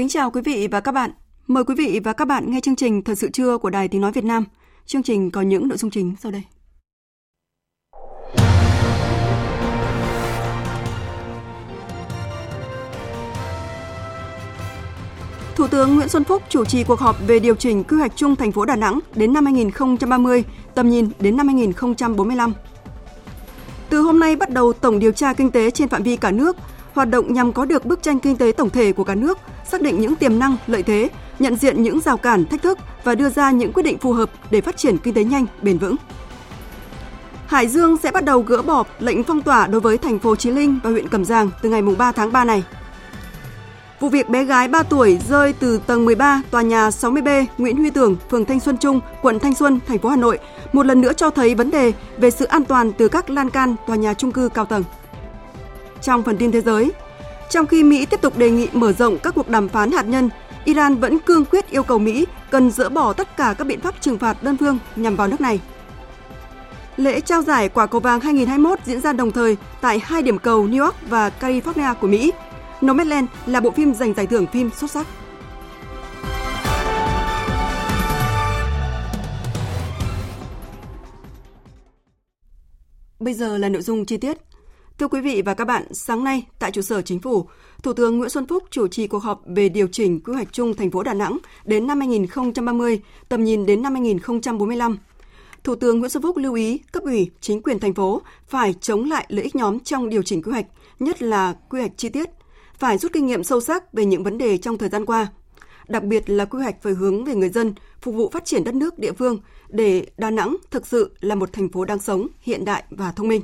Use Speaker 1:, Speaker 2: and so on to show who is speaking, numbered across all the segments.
Speaker 1: Kính chào quý vị và các bạn. Mời quý vị và các bạn nghe chương trình Thời sự trưa của Đài Tiếng Nói Việt Nam. Chương trình có những nội dung chính sau đây. Thủ tướng Nguyễn Xuân Phúc chủ trì cuộc họp về điều chỉnh quy hoạch chung thành phố Đà Nẵng đến năm 2030, tầm nhìn đến năm 2045. Từ hôm nay bắt đầu tổng điều tra kinh tế trên phạm vi cả nước, hoạt động nhằm có được bức tranh kinh tế tổng thể của cả nước, xác định những tiềm năng, lợi thế, nhận diện những rào cản, thách thức và đưa ra những quyết định phù hợp để phát triển kinh tế nhanh, bền vững. Hải Dương sẽ bắt đầu gỡ bỏ lệnh phong tỏa đối với thành phố Chí Linh và huyện Cẩm Giàng từ ngày 3 tháng 3 này. Vụ việc bé gái 3 tuổi rơi từ tầng 13 tòa nhà 60B Nguyễn Huy Tưởng, phường Thanh Xuân Trung, quận Thanh Xuân, thành phố Hà Nội một lần nữa cho thấy vấn đề về sự an toàn từ các lan can tòa nhà chung cư cao tầng. Trong phần tin thế giới, trong khi Mỹ tiếp tục đề nghị mở rộng các cuộc đàm phán hạt nhân, Iran vẫn cương quyết yêu cầu Mỹ cần dỡ bỏ tất cả các biện pháp trừng phạt đơn phương nhằm vào nước này. Lễ trao giải quả cầu vàng 2021 diễn ra đồng thời tại hai điểm cầu New York và California của Mỹ. Nomadland là bộ phim giành giải thưởng phim xuất sắc. Bây giờ là nội dung chi tiết. Thưa quý vị và các bạn, sáng nay tại trụ sở Chính phủ, Thủ tướng Nguyễn Xuân Phúc chủ trì cuộc họp về điều chỉnh quy hoạch chung thành phố Đà Nẵng đến năm 2030, tầm nhìn đến năm 2045. Thủ tướng Nguyễn Xuân Phúc lưu ý cấp ủy, chính quyền thành phố phải chống lại lợi ích nhóm trong điều chỉnh quy hoạch, nhất là quy hoạch chi tiết, phải rút kinh nghiệm sâu sắc về những vấn đề trong thời gian qua. Đặc biệt là quy hoạch phải hướng về người dân, phục vụ phát triển đất nước địa phương để Đà Nẵng thực sự là một thành phố đang sống, hiện đại và thông minh.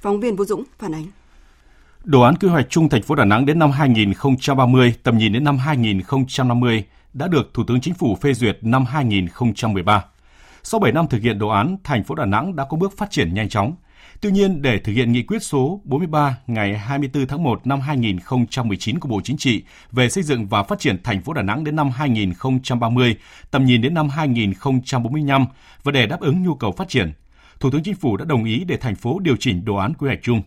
Speaker 1: Phóng viên Vũ Dũng phản ánh.
Speaker 2: Đồ án quy hoạch chung thành phố Đà Nẵng đến năm 2030, tầm nhìn đến năm 2050 đã được Thủ tướng Chính phủ phê duyệt năm 2013. Sau 7 năm thực hiện đồ án, thành phố Đà Nẵng đã có bước phát triển nhanh chóng. Tuy nhiên, để thực hiện nghị quyết số 43 ngày 24 tháng 1 năm 2019 của Bộ Chính trị về xây dựng và phát triển thành phố Đà Nẵng đến năm 2030, tầm nhìn đến năm 2045 và để đáp ứng nhu cầu phát triển, Thủ tướng Chính phủ đã đồng ý để thành phố điều chỉnh đồ án quy hoạch chung.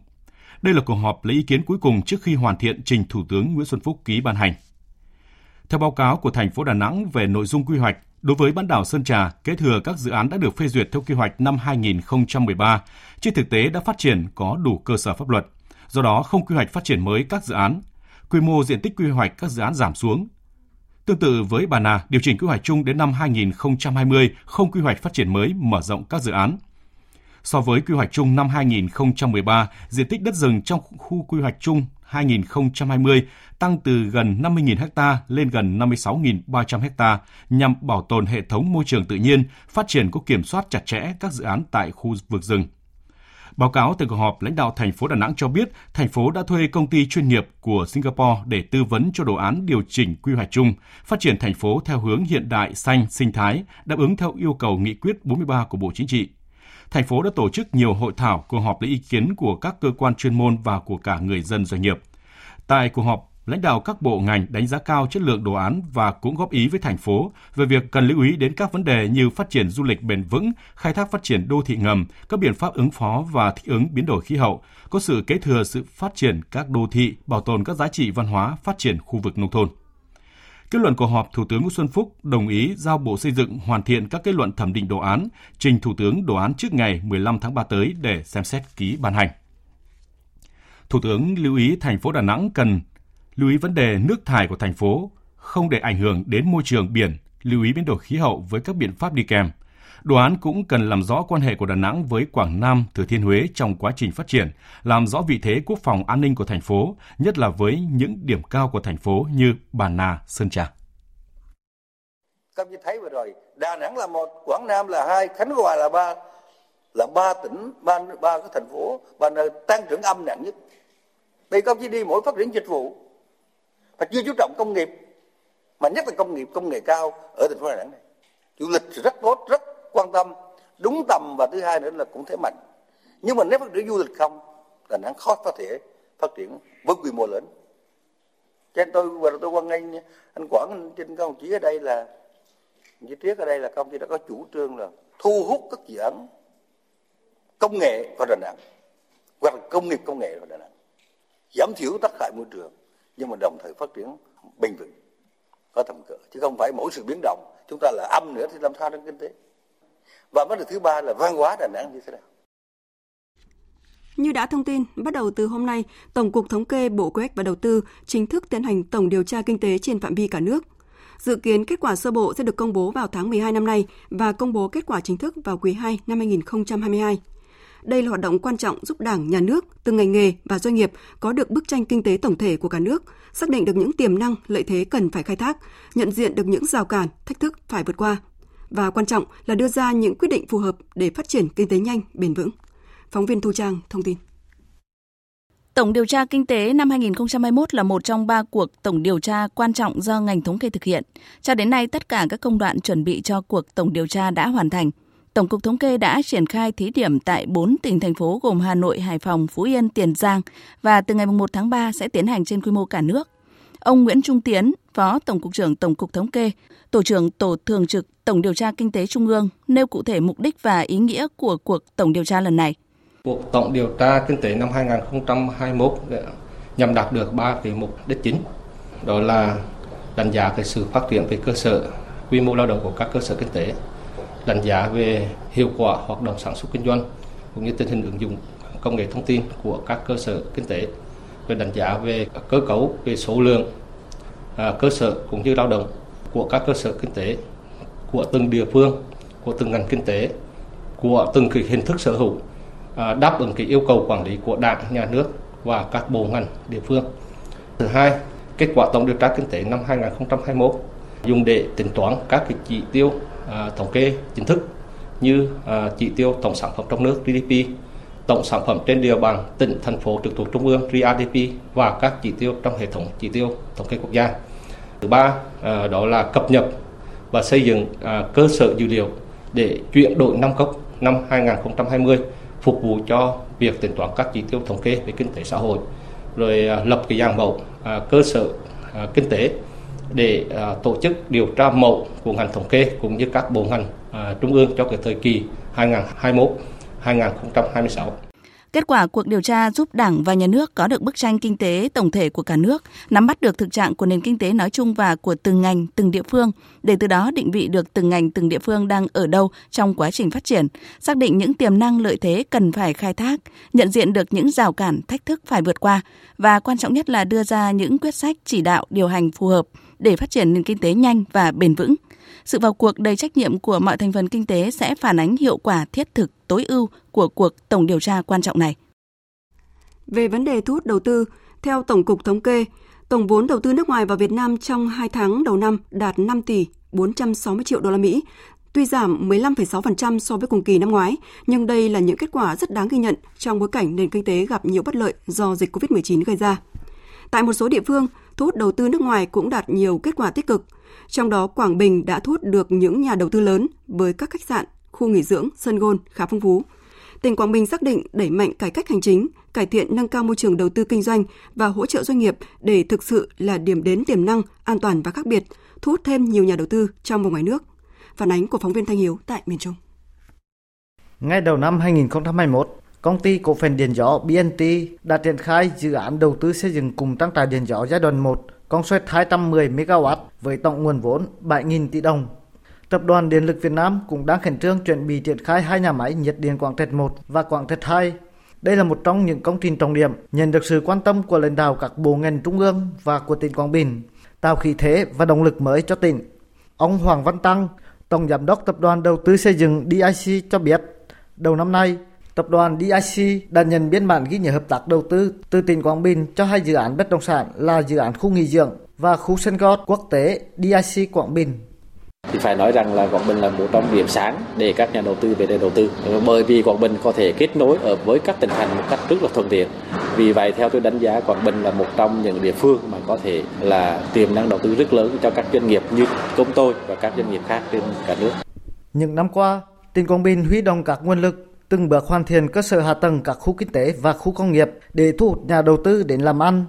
Speaker 2: Đây là cuộc họp lấy ý kiến cuối cùng trước khi hoàn thiện trình Thủ tướng Nguyễn Xuân Phúc ký ban hành. Theo báo cáo của thành phố Đà Nẵng về nội dung quy hoạch, đối với bán đảo Sơn Trà, kế thừa các dự án đã được phê duyệt theo quy hoạch năm 2013, trên thực tế đã phát triển có đủ cơ sở pháp luật. Do đó không quy hoạch phát triển mới các dự án. Quy mô diện tích quy hoạch các dự án giảm xuống. Tương tự với Bà Nà, điều chỉnh quy hoạch chung đến năm 2020 không quy hoạch phát triển mới mở rộng các dự án. So với quy hoạch chung năm 2013, diện tích đất rừng trong khu quy hoạch chung 2020 tăng từ gần 50.000 ha lên gần 56.300 ha nhằm bảo tồn hệ thống môi trường tự nhiên, phát triển có kiểm soát chặt chẽ các dự án tại khu vực rừng. Báo cáo tại cuộc họp, lãnh đạo thành phố Đà Nẵng cho biết, thành phố đã thuê công ty chuyên nghiệp của Singapore để tư vấn cho đồ án điều chỉnh quy hoạch chung, phát triển thành phố theo hướng hiện đại, xanh, sinh thái, đáp ứng theo yêu cầu nghị quyết 43 của Bộ Chính trị thành phố đã tổ chức nhiều hội thảo, cuộc họp lấy ý kiến của các cơ quan chuyên môn và của cả người dân doanh nghiệp. Tại cuộc họp, lãnh đạo các bộ ngành đánh giá cao chất lượng đồ án và cũng góp ý với thành phố về việc cần lưu ý đến các vấn đề như phát triển du lịch bền vững, khai thác phát triển đô thị ngầm, các biện pháp ứng phó và thích ứng biến đổi khí hậu, có sự kế thừa sự phát triển các đô thị, bảo tồn các giá trị văn hóa, phát triển khu vực nông thôn. Kết luận của họp, Thủ tướng Nguyễn Xuân Phúc đồng ý giao Bộ Xây dựng hoàn thiện các kết luận thẩm định đồ án, trình Thủ tướng đồ án trước ngày 15 tháng 3 tới để xem xét ký ban hành. Thủ tướng lưu ý thành phố Đà Nẵng cần lưu ý vấn đề nước thải của thành phố, không để ảnh hưởng đến môi trường biển, lưu ý biến đổi khí hậu với các biện pháp đi kèm. Đồ án cũng cần làm rõ quan hệ của Đà Nẵng với Quảng Nam, Thừa Thiên Huế trong quá trình phát triển, làm rõ vị thế quốc phòng an ninh của thành phố, nhất là với những điểm cao của thành phố như Bà Nà, Sơn Trà.
Speaker 3: Các vị thấy vừa rồi, Đà Nẵng là một, Quảng Nam là hai, Khánh Hòa là ba, là ba tỉnh, ba, ba cái thành phố và tăng trưởng âm nặng nhất. Đây các ông chỉ đi mỗi phát triển dịch vụ và chưa chú trọng công nghiệp, mà nhất là công nghiệp công nghệ cao ở thành phố Đà Nẵng này. Du lịch rất tốt, rất quan tâm, đúng tầm và thứ hai nữa là cũng thế mạnh. Nhưng mà nếu phát triển du lịch không, Đà Nẵng khó có thể phát triển với quy mô lớn. Cho nên tôi vừa tôi quan ngay anh Quảng trên các đồng chí ở đây là như trước ở đây là công ty đã có chủ trương là thu hút các dự án công nghệ vào Đà Nẵng hoặc là công nghiệp công nghệ vào Đà Nẵng giảm thiểu tác hại môi trường nhưng mà đồng thời phát triển bền vững có tầm cỡ chứ không phải mỗi sự biến động chúng ta là âm nữa thì làm sao trong kinh tế và vấn đề thứ ba là văn hóa Đà Nẵng như thế nào
Speaker 1: như đã thông tin, bắt đầu từ hôm nay, Tổng cục Thống kê Bộ Kế hoạch và Đầu tư chính thức tiến hành tổng điều tra kinh tế trên phạm vi cả nước. Dự kiến kết quả sơ bộ sẽ được công bố vào tháng 12 năm nay và công bố kết quả chính thức vào quý 2 năm 2022. Đây là hoạt động quan trọng giúp Đảng, Nhà nước, từng ngành nghề và doanh nghiệp có được bức tranh kinh tế tổng thể của cả nước, xác định được những tiềm năng, lợi thế cần phải khai thác, nhận diện được những rào cản, thách thức phải vượt qua. Và quan trọng là đưa ra những quyết định phù hợp để phát triển kinh tế nhanh, bền vững. Phóng viên Thu Trang thông tin.
Speaker 4: Tổng điều tra kinh tế năm 2021 là một trong ba cuộc tổng điều tra quan trọng do ngành thống kê thực hiện. Cho đến nay, tất cả các công đoạn chuẩn bị cho cuộc tổng điều tra đã hoàn thành. Tổng cục Thống kê đã triển khai thí điểm tại 4 tỉnh thành phố gồm Hà Nội, Hải Phòng, Phú Yên, Tiền Giang và từ ngày 1 tháng 3 sẽ tiến hành trên quy mô cả nước. Ông Nguyễn Trung Tiến, Phó Tổng cục trưởng Tổng cục Thống kê, Tổ trưởng Tổ thường trực Tổng điều tra Kinh tế Trung ương nêu cụ thể mục đích và ý nghĩa của cuộc tổng điều tra lần này.
Speaker 5: Cuộc tổng điều tra kinh tế năm 2021 nhằm đạt được ba cái mục đích chính. Đó là đánh giá cái sự phát triển về cơ sở, quy mô lao động của các cơ sở kinh tế, đánh giá về hiệu quả hoạt động sản xuất kinh doanh cũng như tình hình ứng dụng công nghệ thông tin của các cơ sở kinh tế về đánh giá về cơ cấu về số lượng à, cơ sở cũng như lao động của các cơ sở kinh tế của từng địa phương của từng ngành kinh tế của từng cái hình thức sở hữu à, đáp ứng cái yêu cầu quản lý của đảng nhà nước và các bộ ngành địa phương. Thứ hai kết quả tổng điều tra kinh tế năm 2021 dùng để tính toán các cái chỉ tiêu à, thống kê chính thức như chỉ tiêu tổng sản phẩm trong nước GDP, tổng sản phẩm trên địa bàn tỉnh, thành phố trực thuộc trung ương GRDP và các chỉ tiêu trong hệ thống chỉ tiêu thống kê quốc gia. Thứ ba à, đó là cập nhật và xây dựng à, cơ sở dữ liệu để chuyển đổi năm cốc năm 2020 phục vụ cho việc tính toán các chỉ tiêu thống kê về kinh tế xã hội rồi à, lập cái dạng mẫu cơ sở kinh tế để tổ chức điều tra mẫu của ngành thống kê cũng như các bộ ngành trung ương cho cái thời kỳ 2021 2026.
Speaker 4: Kết quả cuộc điều tra giúp Đảng và Nhà nước có được bức tranh kinh tế tổng thể của cả nước, nắm bắt được thực trạng của nền kinh tế nói chung và của từng ngành, từng địa phương, để từ đó định vị được từng ngành, từng địa phương đang ở đâu trong quá trình phát triển, xác định những tiềm năng lợi thế cần phải khai thác, nhận diện được những rào cản, thách thức phải vượt qua và quan trọng nhất là đưa ra những quyết sách chỉ đạo điều hành phù hợp để phát triển nền kinh tế nhanh và bền vững. Sự vào cuộc đầy trách nhiệm của mọi thành phần kinh tế sẽ phản ánh hiệu quả thiết thực tối ưu của cuộc tổng điều tra quan trọng này.
Speaker 1: Về vấn đề thu hút đầu tư, theo Tổng cục Thống kê, tổng vốn đầu tư nước ngoài vào Việt Nam trong 2 tháng đầu năm đạt 5 tỷ 460 triệu đô la Mỹ, tuy giảm 15,6% so với cùng kỳ năm ngoái, nhưng đây là những kết quả rất đáng ghi nhận trong bối cảnh nền kinh tế gặp nhiều bất lợi do dịch COVID-19 gây ra. Tại một số địa phương, thu hút đầu tư nước ngoài cũng đạt nhiều kết quả tích cực. Trong đó, Quảng Bình đã thu hút được những nhà đầu tư lớn với các khách sạn, khu nghỉ dưỡng, sân gôn khá phong phú. Tỉnh Quảng Bình xác định đẩy mạnh cải cách hành chính, cải thiện nâng cao môi trường đầu tư kinh doanh và hỗ trợ doanh nghiệp để thực sự là điểm đến tiềm năng, an toàn và khác biệt, thu hút thêm nhiều nhà đầu tư trong và ngoài nước. Phản ánh của phóng viên Thanh Hiếu tại miền Trung.
Speaker 6: Ngay đầu năm 2021, Công ty cổ phần điện gió BNT đã triển khai dự án đầu tư xây dựng cùng trang trại điện gió giai đoạn 1 công suất 210 MW với tổng nguồn vốn 7.000 tỷ đồng. Tập đoàn Điện lực Việt Nam cũng đang khẩn trương chuẩn bị triển khai hai nhà máy nhiệt điện Quảng Trạch 1 và Quảng Trạch 2. Đây là một trong những công trình trọng điểm nhận được sự quan tâm của lãnh đạo các bộ ngành trung ương và của tỉnh Quảng Bình, tạo khí thế và động lực mới cho tỉnh. Ông Hoàng Văn Tăng, Tổng Giám đốc Tập đoàn Đầu tư Xây dựng DIC cho biết, đầu năm nay, Tập đoàn DIC đã nhận biên bản ghi nhớ hợp tác đầu tư từ tỉnh Quảng Bình cho hai dự án bất động sản là dự án khu nghỉ dưỡng và khu sân golf quốc tế DIC Quảng Bình.
Speaker 7: Thì phải nói rằng là Quảng Bình là một trong điểm sáng để các nhà đầu tư về đây đầu tư. Bởi vì Quảng Bình có thể kết nối ở với các tỉnh thành một cách rất là thuận tiện. Vì vậy theo tôi đánh giá Quảng Bình là một trong những địa phương mà có thể là tiềm năng đầu tư rất lớn cho các doanh nghiệp như công tôi và các doanh nghiệp khác trên cả nước.
Speaker 6: Những năm qua, tỉnh Quảng Bình huy động các nguồn lực từng bước hoàn thiện cơ sở hạ tầng các khu kinh tế và khu công nghiệp để thu hút nhà đầu tư đến làm ăn,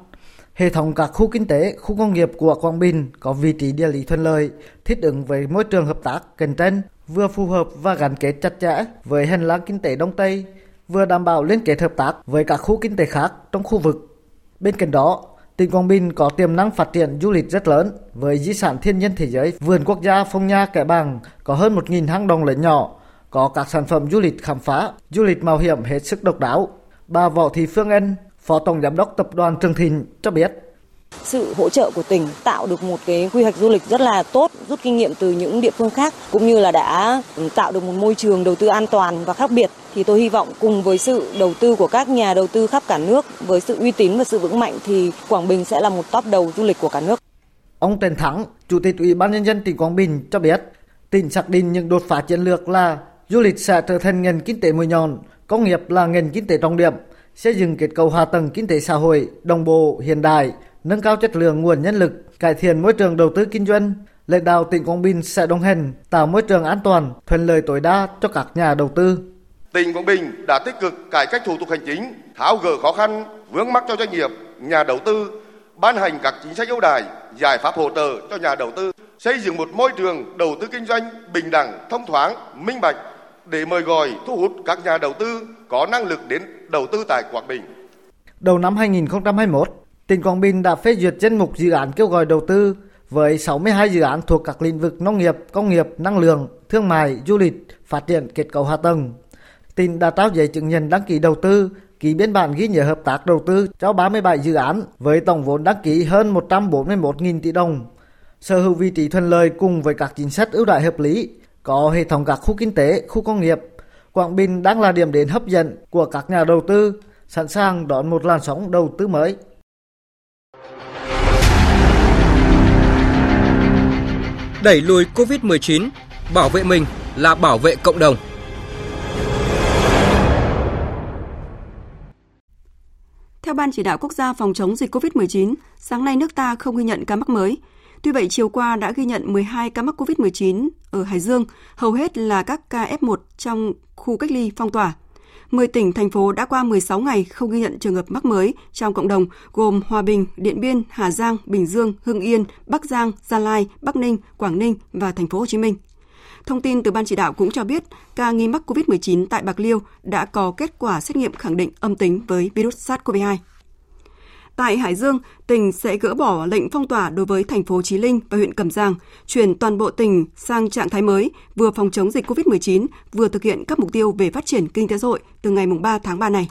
Speaker 6: Hệ thống các khu kinh tế, khu công nghiệp của Quảng Bình có vị trí địa lý thuận lợi, thích ứng với môi trường hợp tác cạnh tranh, vừa phù hợp và gắn kết chặt chẽ với hành lang kinh tế Đông Tây, vừa đảm bảo liên kết hợp tác với các khu kinh tế khác trong khu vực. Bên cạnh đó, tỉnh Quảng Bình có tiềm năng phát triển du lịch rất lớn với di sản thiên nhiên thế giới vườn quốc gia Phong Nha Kẻ Bàng có hơn 1.000 hang động lớn nhỏ, có các sản phẩm du lịch khám phá, du lịch mạo hiểm hết sức độc đáo. Bà Võ Thị Phương Anh, Phó Tổng Giám đốc Tập đoàn Trường Thịnh cho biết.
Speaker 8: Sự hỗ trợ của tỉnh tạo được một cái quy hoạch du lịch rất là tốt, rút kinh nghiệm từ những địa phương khác cũng như là đã tạo được một môi trường đầu tư an toàn và khác biệt thì tôi hy vọng cùng với sự đầu tư của các nhà đầu tư khắp cả nước với sự uy tín và sự vững mạnh thì Quảng Bình sẽ là một top đầu du lịch của cả nước.
Speaker 6: Ông Trần Thắng, Chủ tịch Ủy ban nhân dân tỉnh Quảng Bình cho biết, tỉnh xác định những đột phá chiến lược là du lịch sẽ trở thành ngành kinh tế mũi nhọn, công nghiệp là ngành kinh tế trọng điểm, xây dựng kết cấu hạ tầng kinh tế xã hội đồng bộ hiện đại, nâng cao chất lượng nguồn nhân lực, cải thiện môi trường đầu tư kinh doanh. Lãnh đạo tỉnh Quảng Bình sẽ đồng hành tạo môi trường an toàn, thuận lợi tối đa cho các nhà đầu tư.
Speaker 9: Tỉnh Quảng Bình đã tích cực cải cách thủ tục hành chính, tháo gỡ khó khăn, vướng mắc cho doanh nghiệp, nhà đầu tư, ban hành các chính sách ưu đãi, giải pháp hỗ trợ cho nhà đầu tư, xây dựng một môi trường đầu tư kinh doanh bình đẳng, thông thoáng, minh bạch để mời gọi thu hút các nhà đầu tư có năng lực đến đầu tư tại Quảng Bình.
Speaker 6: Đầu năm 2021, tỉnh Quảng Bình đã phê duyệt danh mục dự án kêu gọi đầu tư với 62 dự án thuộc các lĩnh vực nông nghiệp, công nghiệp, năng lượng, thương mại, du lịch, phát triển kết cấu hạ tầng. Tỉnh đã trao giấy chứng nhận đăng ký đầu tư, ký biên bản ghi nhớ hợp tác đầu tư cho 37 dự án với tổng vốn đăng ký hơn 141.000 tỷ đồng. Sở hữu vị trí thuận lợi cùng với các chính sách ưu đãi hợp lý, có hệ thống các khu kinh tế, khu công nghiệp, Quảng Bình đang là điểm đến hấp dẫn của các nhà đầu tư, sẵn sàng đón một làn sóng đầu tư mới.
Speaker 10: Đẩy lùi Covid-19, bảo vệ mình là bảo vệ cộng đồng.
Speaker 1: Theo Ban Chỉ đạo Quốc gia phòng chống dịch COVID-19, sáng nay nước ta không ghi nhận ca mắc mới. Tuy vậy, chiều qua đã ghi nhận 12 ca mắc COVID-19 ở Hải Dương, hầu hết là các ca F1 trong khu cách ly phong tỏa. 10 tỉnh, thành phố đã qua 16 ngày không ghi nhận trường hợp mắc mới trong cộng đồng, gồm Hòa Bình, Điện Biên, Hà Giang, Bình Dương, Hưng Yên, Bắc Giang, Gia Lai, Bắc Ninh, Quảng Ninh và thành phố Hồ Chí Minh. Thông tin từ Ban chỉ đạo cũng cho biết, ca nghi mắc COVID-19 tại Bạc Liêu đã có kết quả xét nghiệm khẳng định âm tính với virus SARS-CoV-2. Tại Hải Dương, tỉnh sẽ gỡ bỏ lệnh phong tỏa đối với thành phố Chí Linh và huyện Cẩm Giang, chuyển toàn bộ tỉnh sang trạng thái mới, vừa phòng chống dịch COVID-19, vừa thực hiện các mục tiêu về phát triển kinh tế xã hội từ ngày 3 tháng 3 này.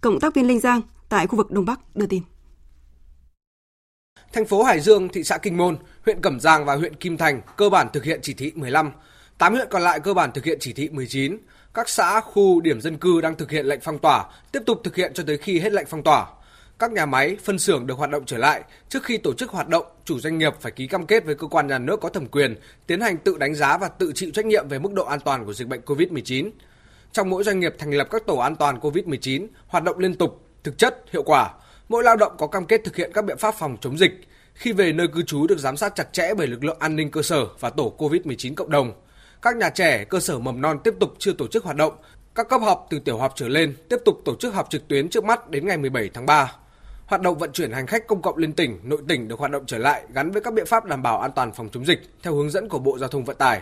Speaker 1: Cộng tác viên Linh Giang tại khu vực Đông Bắc đưa tin.
Speaker 11: Thành phố Hải Dương, thị xã Kinh Môn, huyện Cẩm Giang và huyện Kim Thành cơ bản thực hiện chỉ thị 15. 8 huyện còn lại cơ bản thực hiện chỉ thị 19. Các xã, khu, điểm dân cư đang thực hiện lệnh phong tỏa, tiếp tục thực hiện cho tới khi hết lệnh phong tỏa các nhà máy, phân xưởng được hoạt động trở lại, trước khi tổ chức hoạt động, chủ doanh nghiệp phải ký cam kết với cơ quan nhà nước có thẩm quyền, tiến hành tự đánh giá và tự chịu trách nhiệm về mức độ an toàn của dịch bệnh COVID-19. Trong mỗi doanh nghiệp thành lập các tổ an toàn COVID-19, hoạt động liên tục, thực chất, hiệu quả. Mỗi lao động có cam kết thực hiện các biện pháp phòng chống dịch. Khi về nơi cư trú được giám sát chặt chẽ bởi lực lượng an ninh cơ sở và tổ COVID-19 cộng đồng. Các nhà trẻ, cơ sở mầm non tiếp tục chưa tổ chức hoạt động. Các cấp học từ tiểu học trở lên tiếp tục tổ chức học trực tuyến trước mắt đến ngày 17 tháng 3 hoạt động vận chuyển hành khách công cộng liên tỉnh, nội tỉnh được hoạt động trở lại gắn với các biện pháp đảm bảo an toàn phòng chống dịch theo hướng dẫn của Bộ Giao thông Vận tải.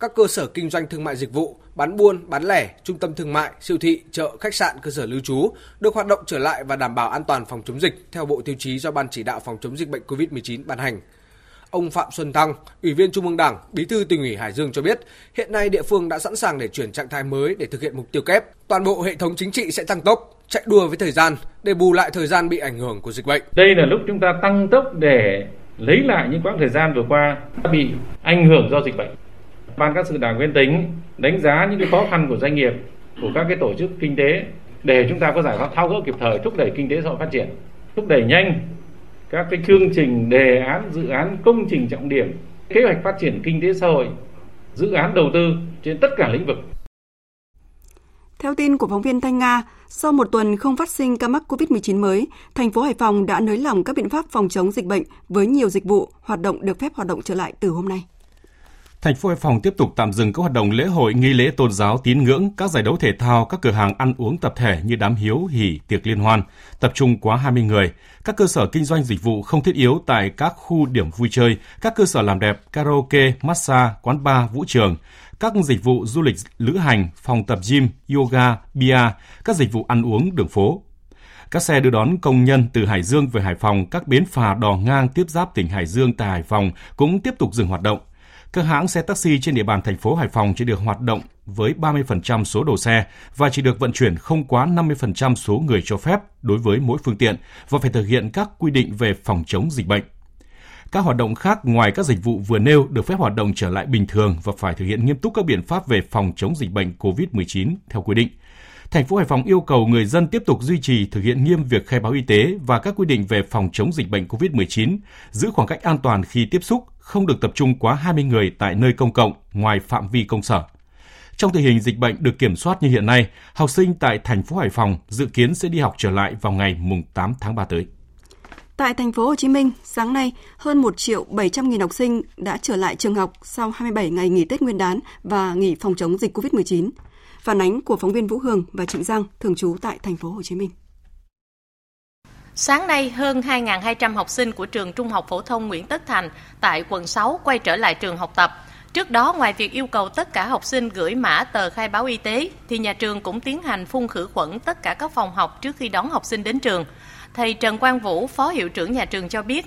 Speaker 11: Các cơ sở kinh doanh thương mại dịch vụ, bán buôn, bán lẻ, trung tâm thương mại, siêu thị, chợ, khách sạn, cơ sở lưu trú được hoạt động trở lại và đảm bảo an toàn phòng chống dịch theo bộ tiêu chí do Ban chỉ đạo phòng chống dịch bệnh COVID-19 ban hành. Ông Phạm Xuân Thăng, Ủy viên Trung ương Đảng, Bí thư tỉnh ủy Hải Dương cho biết, hiện nay địa phương đã sẵn sàng để chuyển trạng thái mới để thực hiện mục tiêu kép. Toàn bộ hệ thống chính trị sẽ tăng tốc, chạy đua với thời gian để bù lại thời gian bị ảnh hưởng của dịch bệnh.
Speaker 12: Đây là lúc chúng ta tăng tốc để lấy lại những quãng thời gian vừa qua bị ảnh hưởng do dịch bệnh. Ban các sự đảng viên tính đánh giá những cái khó khăn của doanh nghiệp, của các cái tổ chức kinh tế để chúng ta có giải pháp tháo gỡ kịp thời thúc đẩy kinh tế xã hội phát triển, thúc đẩy nhanh các cái chương trình đề án dự án công trình trọng điểm kế hoạch phát triển kinh tế xã hội dự án đầu tư trên tất cả lĩnh vực
Speaker 1: theo tin của phóng viên Thanh Nga, sau một tuần không phát sinh ca mắc COVID-19 mới, thành phố Hải Phòng đã nới lỏng các biện pháp phòng chống dịch bệnh với nhiều dịch vụ hoạt động được phép hoạt động trở lại từ hôm nay.
Speaker 2: Thành phố Hải Phòng tiếp tục tạm dừng các hoạt động lễ hội, nghi lễ tôn giáo, tín ngưỡng, các giải đấu thể thao, các cửa hàng ăn uống tập thể như đám hiếu, hỉ, tiệc liên hoan, tập trung quá 20 người, các cơ sở kinh doanh dịch vụ không thiết yếu tại các khu điểm vui chơi, các cơ sở làm đẹp, karaoke, massage, quán bar, vũ trường, các dịch vụ du lịch lữ hành, phòng tập gym, yoga, bia, các dịch vụ ăn uống đường phố. Các xe đưa đón công nhân từ Hải Dương về Hải Phòng, các bến phà đò ngang tiếp giáp tỉnh Hải Dương tại Hải Phòng cũng tiếp tục dừng hoạt động. Các hãng xe taxi trên địa bàn thành phố Hải Phòng chỉ được hoạt động với 30% số đồ xe và chỉ được vận chuyển không quá 50% số người cho phép đối với mỗi phương tiện và phải thực hiện các quy định về phòng chống dịch bệnh. Các hoạt động khác ngoài các dịch vụ vừa nêu được phép hoạt động trở lại bình thường và phải thực hiện nghiêm túc các biện pháp về phòng chống dịch bệnh COVID-19 theo quy định. Thành phố Hải Phòng yêu cầu người dân tiếp tục duy trì thực hiện nghiêm việc khai báo y tế và các quy định về phòng chống dịch bệnh COVID-19, giữ khoảng cách an toàn khi tiếp xúc, không được tập trung quá 20 người tại nơi công cộng ngoài phạm vi công sở. Trong tình hình dịch bệnh được kiểm soát như hiện nay, học sinh tại thành phố Hải Phòng dự kiến sẽ đi học trở lại vào ngày mùng 8 tháng 3 tới.
Speaker 1: Tại thành phố Hồ Chí Minh, sáng nay, hơn 1 triệu 700 nghìn học sinh đã trở lại trường học sau 27 ngày nghỉ Tết Nguyên đán và nghỉ phòng chống dịch COVID-19. Phản ánh của phóng viên Vũ Hường và Trịnh Giang, thường trú tại thành phố Hồ Chí Minh.
Speaker 13: Sáng nay, hơn 2.200 học sinh của trường Trung học phổ thông Nguyễn Tất Thành tại quận 6 quay trở lại trường học tập. Trước đó, ngoài việc yêu cầu tất cả học sinh gửi mã tờ khai báo y tế, thì nhà trường cũng tiến hành phun khử khuẩn tất cả các phòng học trước khi đón học sinh đến trường. Thầy Trần Quang Vũ, Phó Hiệu trưởng nhà trường cho biết,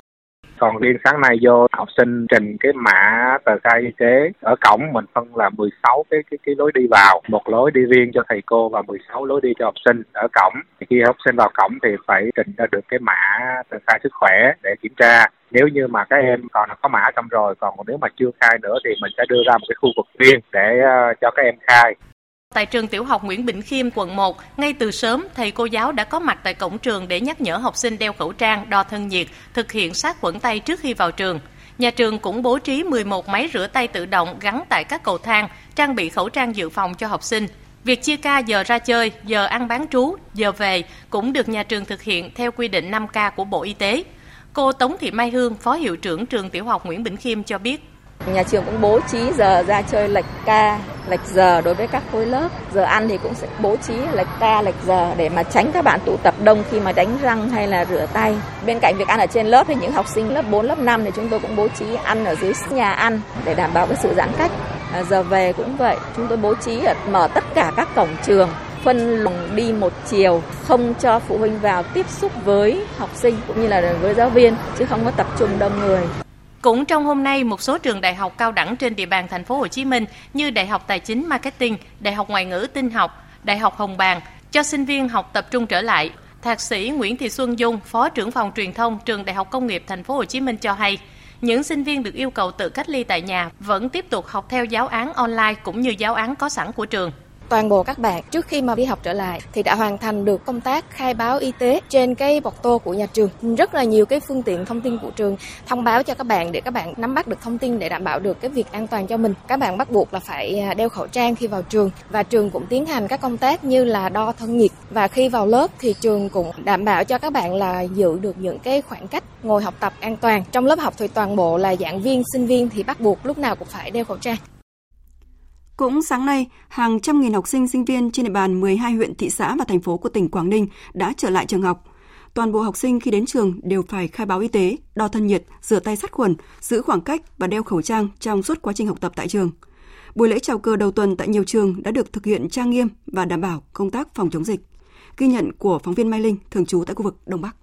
Speaker 14: còn riêng sáng nay vô học sinh trình cái mã tờ khai y tế, ở cổng mình phân là 16 cái cái cái lối đi vào. Một lối đi riêng cho thầy cô và 16 lối đi cho học sinh ở cổng. Thì khi học sinh vào cổng thì phải trình ra được cái mã tờ khai sức khỏe để kiểm tra. Nếu như mà các em còn có mã trong rồi, còn nếu mà chưa khai nữa thì mình sẽ đưa ra một cái khu vực riêng để ờ, cho các em khai.
Speaker 13: Tại trường tiểu học Nguyễn Bỉnh Khiêm, quận 1, ngay từ sớm, thầy cô giáo đã có mặt tại cổng trường để nhắc nhở học sinh đeo khẩu trang, đo thân nhiệt, thực hiện sát khuẩn tay trước khi vào trường. Nhà trường cũng bố trí 11 máy rửa tay tự động gắn tại các cầu thang, trang bị khẩu trang dự phòng cho học sinh. Việc chia ca giờ ra chơi, giờ ăn bán trú, giờ về cũng được nhà trường thực hiện theo quy định 5K của Bộ Y tế. Cô Tống Thị Mai Hương, Phó Hiệu trưởng trường tiểu học Nguyễn Bỉnh Khiêm cho biết.
Speaker 15: Nhà trường cũng bố trí giờ ra chơi lệch ca, lệch giờ đối với các khối lớp. Giờ ăn thì cũng sẽ bố trí lệch ca, lệch giờ để mà tránh các bạn tụ tập đông khi mà đánh răng hay là rửa tay. Bên cạnh việc ăn ở trên lớp thì những học sinh lớp 4, lớp 5 thì chúng tôi cũng bố trí ăn ở dưới nhà ăn để đảm bảo cái sự giãn cách. À, giờ về cũng vậy, chúng tôi bố trí ở, mở tất cả các cổng trường phân luồng đi một chiều không cho phụ huynh vào tiếp xúc với học sinh cũng như là với giáo viên chứ không có tập trung đông người.
Speaker 13: Cũng trong hôm nay, một số trường đại học cao đẳng trên địa bàn thành phố Hồ Chí Minh như Đại học Tài chính Marketing, Đại học Ngoại ngữ tin học, Đại học Hồng Bàng cho sinh viên học tập trung trở lại. Thạc sĩ Nguyễn Thị Xuân Dung, Phó trưởng phòng truyền thông trường Đại học Công nghiệp thành phố Hồ Chí Minh cho hay, những sinh viên được yêu cầu tự cách ly tại nhà vẫn tiếp tục học theo giáo án online cũng như giáo án có sẵn của trường
Speaker 16: toàn bộ các bạn. Trước khi mà đi học trở lại thì đã hoàn thành được công tác khai báo y tế trên cái bọc tô của nhà trường. Rất là nhiều cái phương tiện thông tin của trường thông báo cho các bạn để các bạn nắm bắt được thông tin để đảm bảo được cái việc an toàn cho mình. Các bạn bắt buộc là phải à, đeo khẩu trang khi vào trường và trường cũng tiến hành các công tác như là đo thân nhiệt. Và khi vào lớp thì trường cũng đảm bảo cho các bạn là giữ được những cái khoảng cách ngồi học tập an toàn. Trong lớp học thì toàn bộ là giảng viên, sinh viên thì bắt buộc lúc nào cũng phải đeo khẩu trang
Speaker 1: cũng sáng nay, hàng trăm nghìn học sinh sinh viên trên địa bàn 12 huyện, thị xã và thành phố của tỉnh Quảng Ninh đã trở lại trường học. Toàn bộ học sinh khi đến trường đều phải khai báo y tế, đo thân nhiệt, rửa tay sát khuẩn, giữ khoảng cách và đeo khẩu trang trong suốt quá trình học tập tại trường. Buổi lễ chào cờ đầu tuần tại nhiều trường đã được thực hiện trang nghiêm và đảm bảo công tác phòng chống dịch. Ghi nhận của phóng viên Mai Linh, thường trú tại khu vực Đông Bắc.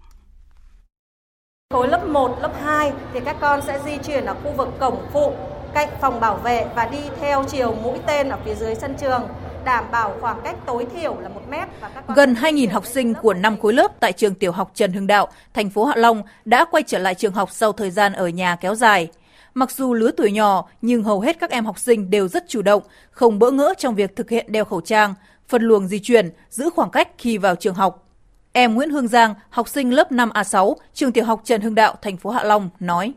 Speaker 17: Khối lớp 1, lớp 2 thì các con sẽ di chuyển ở khu vực cổng phụ cạnh phòng bảo vệ và đi theo chiều mũi tên ở phía dưới sân trường đảm bảo khoảng cách tối thiểu là một mét. Và các
Speaker 18: con Gần 2.000 học sinh của 5 khối lớp tại trường tiểu học Trần Hưng Đạo, thành phố Hạ Long đã quay trở lại trường học sau thời gian ở nhà kéo dài. Mặc dù lứa tuổi nhỏ, nhưng hầu hết các em học sinh đều rất chủ động, không bỡ ngỡ trong việc thực hiện đeo khẩu trang, phân luồng di chuyển, giữ khoảng cách khi vào trường học. Em Nguyễn Hương Giang, học sinh lớp 5A6, trường tiểu học Trần Hưng Đạo, thành phố Hạ Long, nói.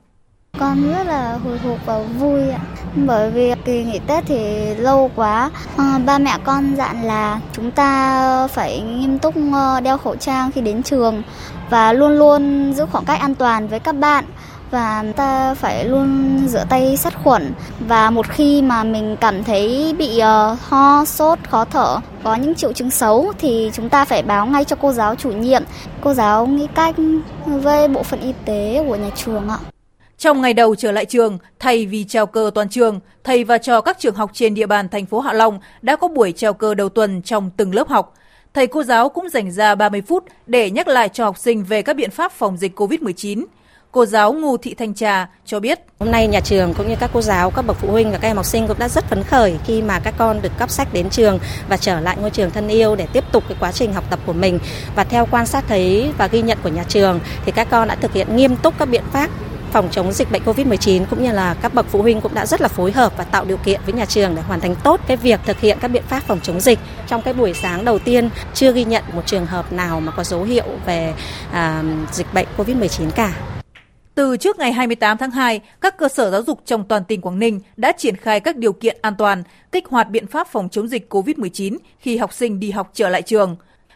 Speaker 19: Con rất là hồi hộp và vui ạ. Bởi vì kỳ nghỉ Tết thì lâu quá. À, ba mẹ con dặn là chúng ta phải nghiêm túc ờ, đeo khẩu trang khi đến trường và luôn luôn giữ khoảng cách an toàn với các bạn và ta phải luôn rửa tay sát khuẩn và một khi mà mình cảm thấy bị uh, ho, sốt, khó thở, có những triệu chứng xấu thì chúng ta phải báo ngay cho cô giáo chủ nhiệm. Cô giáo nghĩ cách với bộ phận y tế của nhà trường ạ.
Speaker 18: Trong ngày đầu trở lại trường, thay vì trao cờ toàn trường, thầy và trò các trường học trên địa bàn thành phố Hạ Long đã có buổi trao cờ đầu tuần trong từng lớp học. Thầy cô giáo cũng dành ra 30 phút để nhắc lại cho học sinh về các biện pháp phòng dịch COVID-19. Cô giáo Ngô Thị Thanh Trà cho biết.
Speaker 20: Hôm nay nhà trường cũng như các cô giáo, các bậc phụ huynh và các em học sinh cũng đã rất phấn khởi khi mà các con được cấp sách đến trường và trở lại ngôi trường thân yêu để tiếp tục cái quá trình học tập của mình. Và theo quan sát thấy và ghi nhận của nhà trường thì các con đã thực hiện nghiêm túc các biện pháp phòng chống dịch bệnh COVID-19 cũng như là các bậc phụ huynh cũng đã rất là phối hợp và tạo điều kiện với nhà trường để hoàn thành tốt cái việc thực hiện các biện pháp phòng chống dịch. Trong cái buổi sáng đầu tiên chưa ghi nhận một trường hợp nào mà có dấu hiệu về à, dịch bệnh COVID-19 cả.
Speaker 18: Từ trước ngày 28 tháng 2, các cơ sở giáo dục trong toàn tỉnh Quảng Ninh đã triển khai các điều kiện an toàn, kích hoạt biện pháp phòng chống dịch COVID-19 khi học sinh đi học trở lại trường.